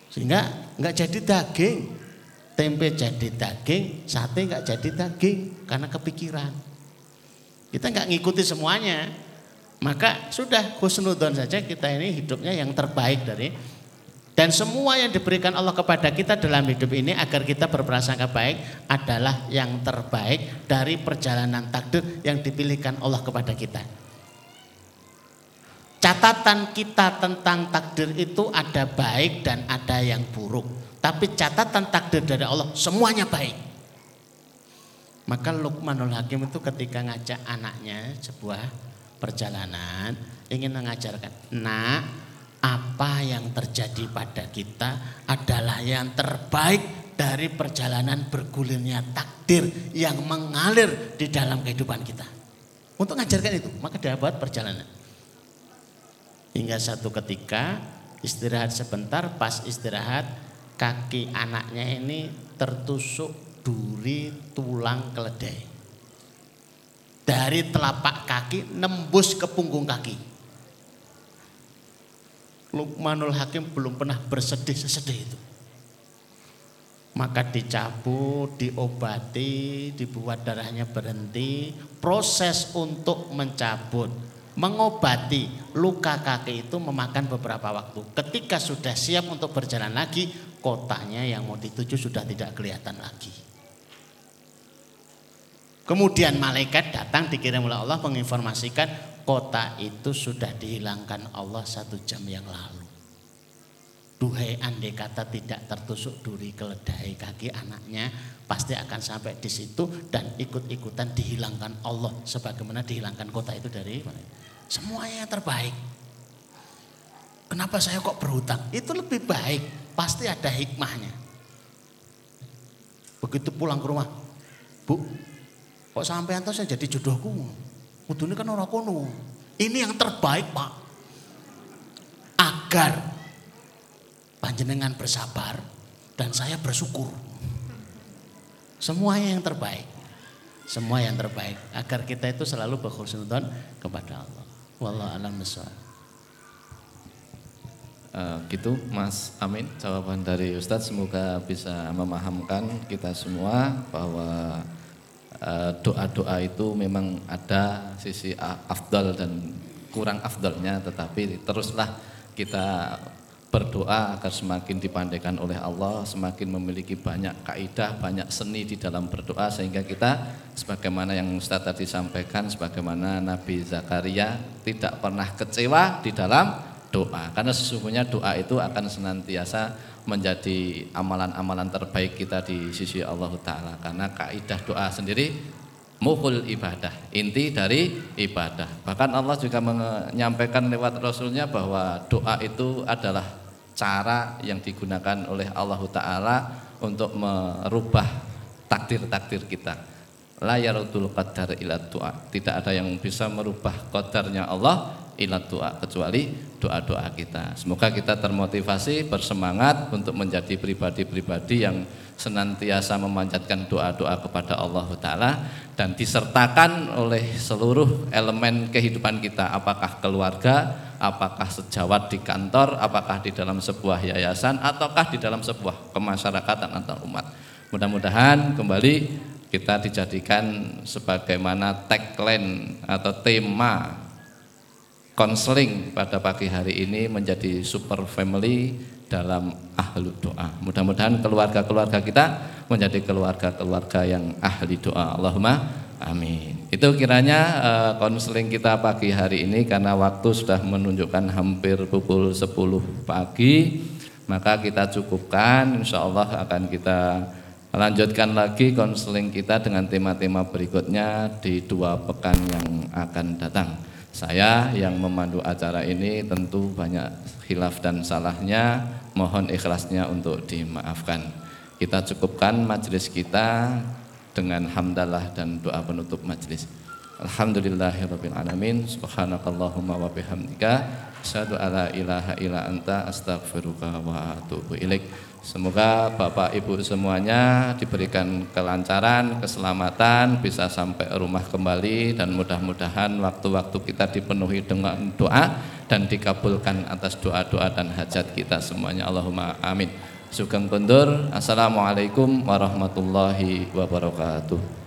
Sehingga nggak jadi daging, tempe jadi daging, sate nggak jadi daging karena kepikiran. Kita nggak ngikuti semuanya, maka sudah khusnudon saja kita ini hidupnya yang terbaik dari dan semua yang diberikan Allah kepada kita dalam hidup ini agar kita berprasangka baik adalah yang terbaik dari perjalanan takdir yang dipilihkan Allah kepada kita. Catatan kita tentang takdir itu ada baik dan ada yang buruk. Tapi catatan takdir dari Allah semuanya baik. Maka Luqmanul Hakim itu ketika ngajak anaknya sebuah perjalanan ingin mengajarkan, nak apa yang terjadi pada kita adalah yang terbaik dari perjalanan bergulirnya takdir yang mengalir di dalam kehidupan kita. Untuk mengajarkan itu, maka dia buat perjalanan. Hingga satu ketika istirahat sebentar, pas istirahat kaki anaknya ini tertusuk duri tulang keledai dari telapak kaki nembus ke punggung kaki. Lukmanul Hakim belum pernah bersedih sesedih itu. Maka dicabut, diobati, dibuat darahnya berhenti. Proses untuk mencabut, mengobati luka kaki itu memakan beberapa waktu. Ketika sudah siap untuk berjalan lagi, kotanya yang mau dituju sudah tidak kelihatan lagi. Kemudian malaikat datang dikirim oleh Allah menginformasikan kota itu sudah dihilangkan Allah satu jam yang lalu. Duhai andai kata tidak tertusuk duri keledai kaki anaknya pasti akan sampai di situ dan ikut-ikutan dihilangkan Allah sebagaimana dihilangkan kota itu dari semuanya yang terbaik. Kenapa saya kok berhutang? Itu lebih baik, pasti ada hikmahnya. Begitu pulang ke rumah, Bu, Kok sampai tuh saya jadi jodohku? ini kan orang kono. Ini yang terbaik, Pak. Agar panjenengan bersabar dan saya bersyukur. Semuanya yang terbaik. Semua yang terbaik agar kita itu selalu berkhusnudon kepada Allah. Wallahu a'lam Uh, gitu Mas Amin jawaban dari Ustadz semoga bisa memahamkan kita semua bahwa Eh, doa-doa itu memang ada sisi afdal dan kurang afdalnya tetapi teruslah kita berdoa agar semakin dipandaikan oleh Allah, semakin memiliki banyak kaidah, banyak seni di dalam berdoa sehingga kita sebagaimana yang Ustaz tadi sampaikan sebagaimana Nabi Zakaria tidak pernah kecewa di dalam doa. Karena sesungguhnya doa itu akan senantiasa menjadi amalan-amalan terbaik kita di sisi Allah taala. Karena kaidah doa sendiri muhul ibadah inti dari ibadah. Bahkan Allah juga menyampaikan lewat rasulnya bahwa doa itu adalah cara yang digunakan oleh Allah taala untuk merubah takdir-takdir kita. La yarutul qadar ila tidak ada yang bisa merubah qadarnya Allah ilat doa kecuali doa-doa kita. Semoga kita termotivasi, bersemangat untuk menjadi pribadi-pribadi yang senantiasa memanjatkan doa-doa kepada Allah Ta'ala dan disertakan oleh seluruh elemen kehidupan kita apakah keluarga, apakah sejawat di kantor, apakah di dalam sebuah yayasan ataukah di dalam sebuah kemasyarakatan antar umat. Mudah-mudahan kembali kita dijadikan sebagaimana tagline atau tema konseling pada pagi hari ini menjadi super family dalam ahlu doa. Mudah-mudahan keluarga-keluarga kita menjadi keluarga-keluarga yang ahli doa. Allahumma amin. Itu kiranya uh, konseling kita pagi hari ini karena waktu sudah menunjukkan hampir pukul 10 pagi, maka kita cukupkan. Insya Allah akan kita lanjutkan lagi konseling kita dengan tema-tema berikutnya di dua pekan yang akan datang. Saya yang memandu acara ini tentu banyak khilaf dan salahnya, mohon ikhlasnya untuk dimaafkan. Kita cukupkan majelis kita dengan hamdalah dan doa penutup majelis. Alhamdulillahirabbil alamin. Subhanakallahumma wa bihamdika asyhadu alla ilaha illa anta astaghfiruka wa atubu ilaik. Semoga Bapak Ibu semuanya diberikan kelancaran, keselamatan, bisa sampai rumah kembali dan mudah-mudahan waktu-waktu kita dipenuhi dengan doa dan dikabulkan atas doa-doa dan hajat kita semuanya. Allahumma amin. Sugeng kundur. Assalamualaikum warahmatullahi wabarakatuh.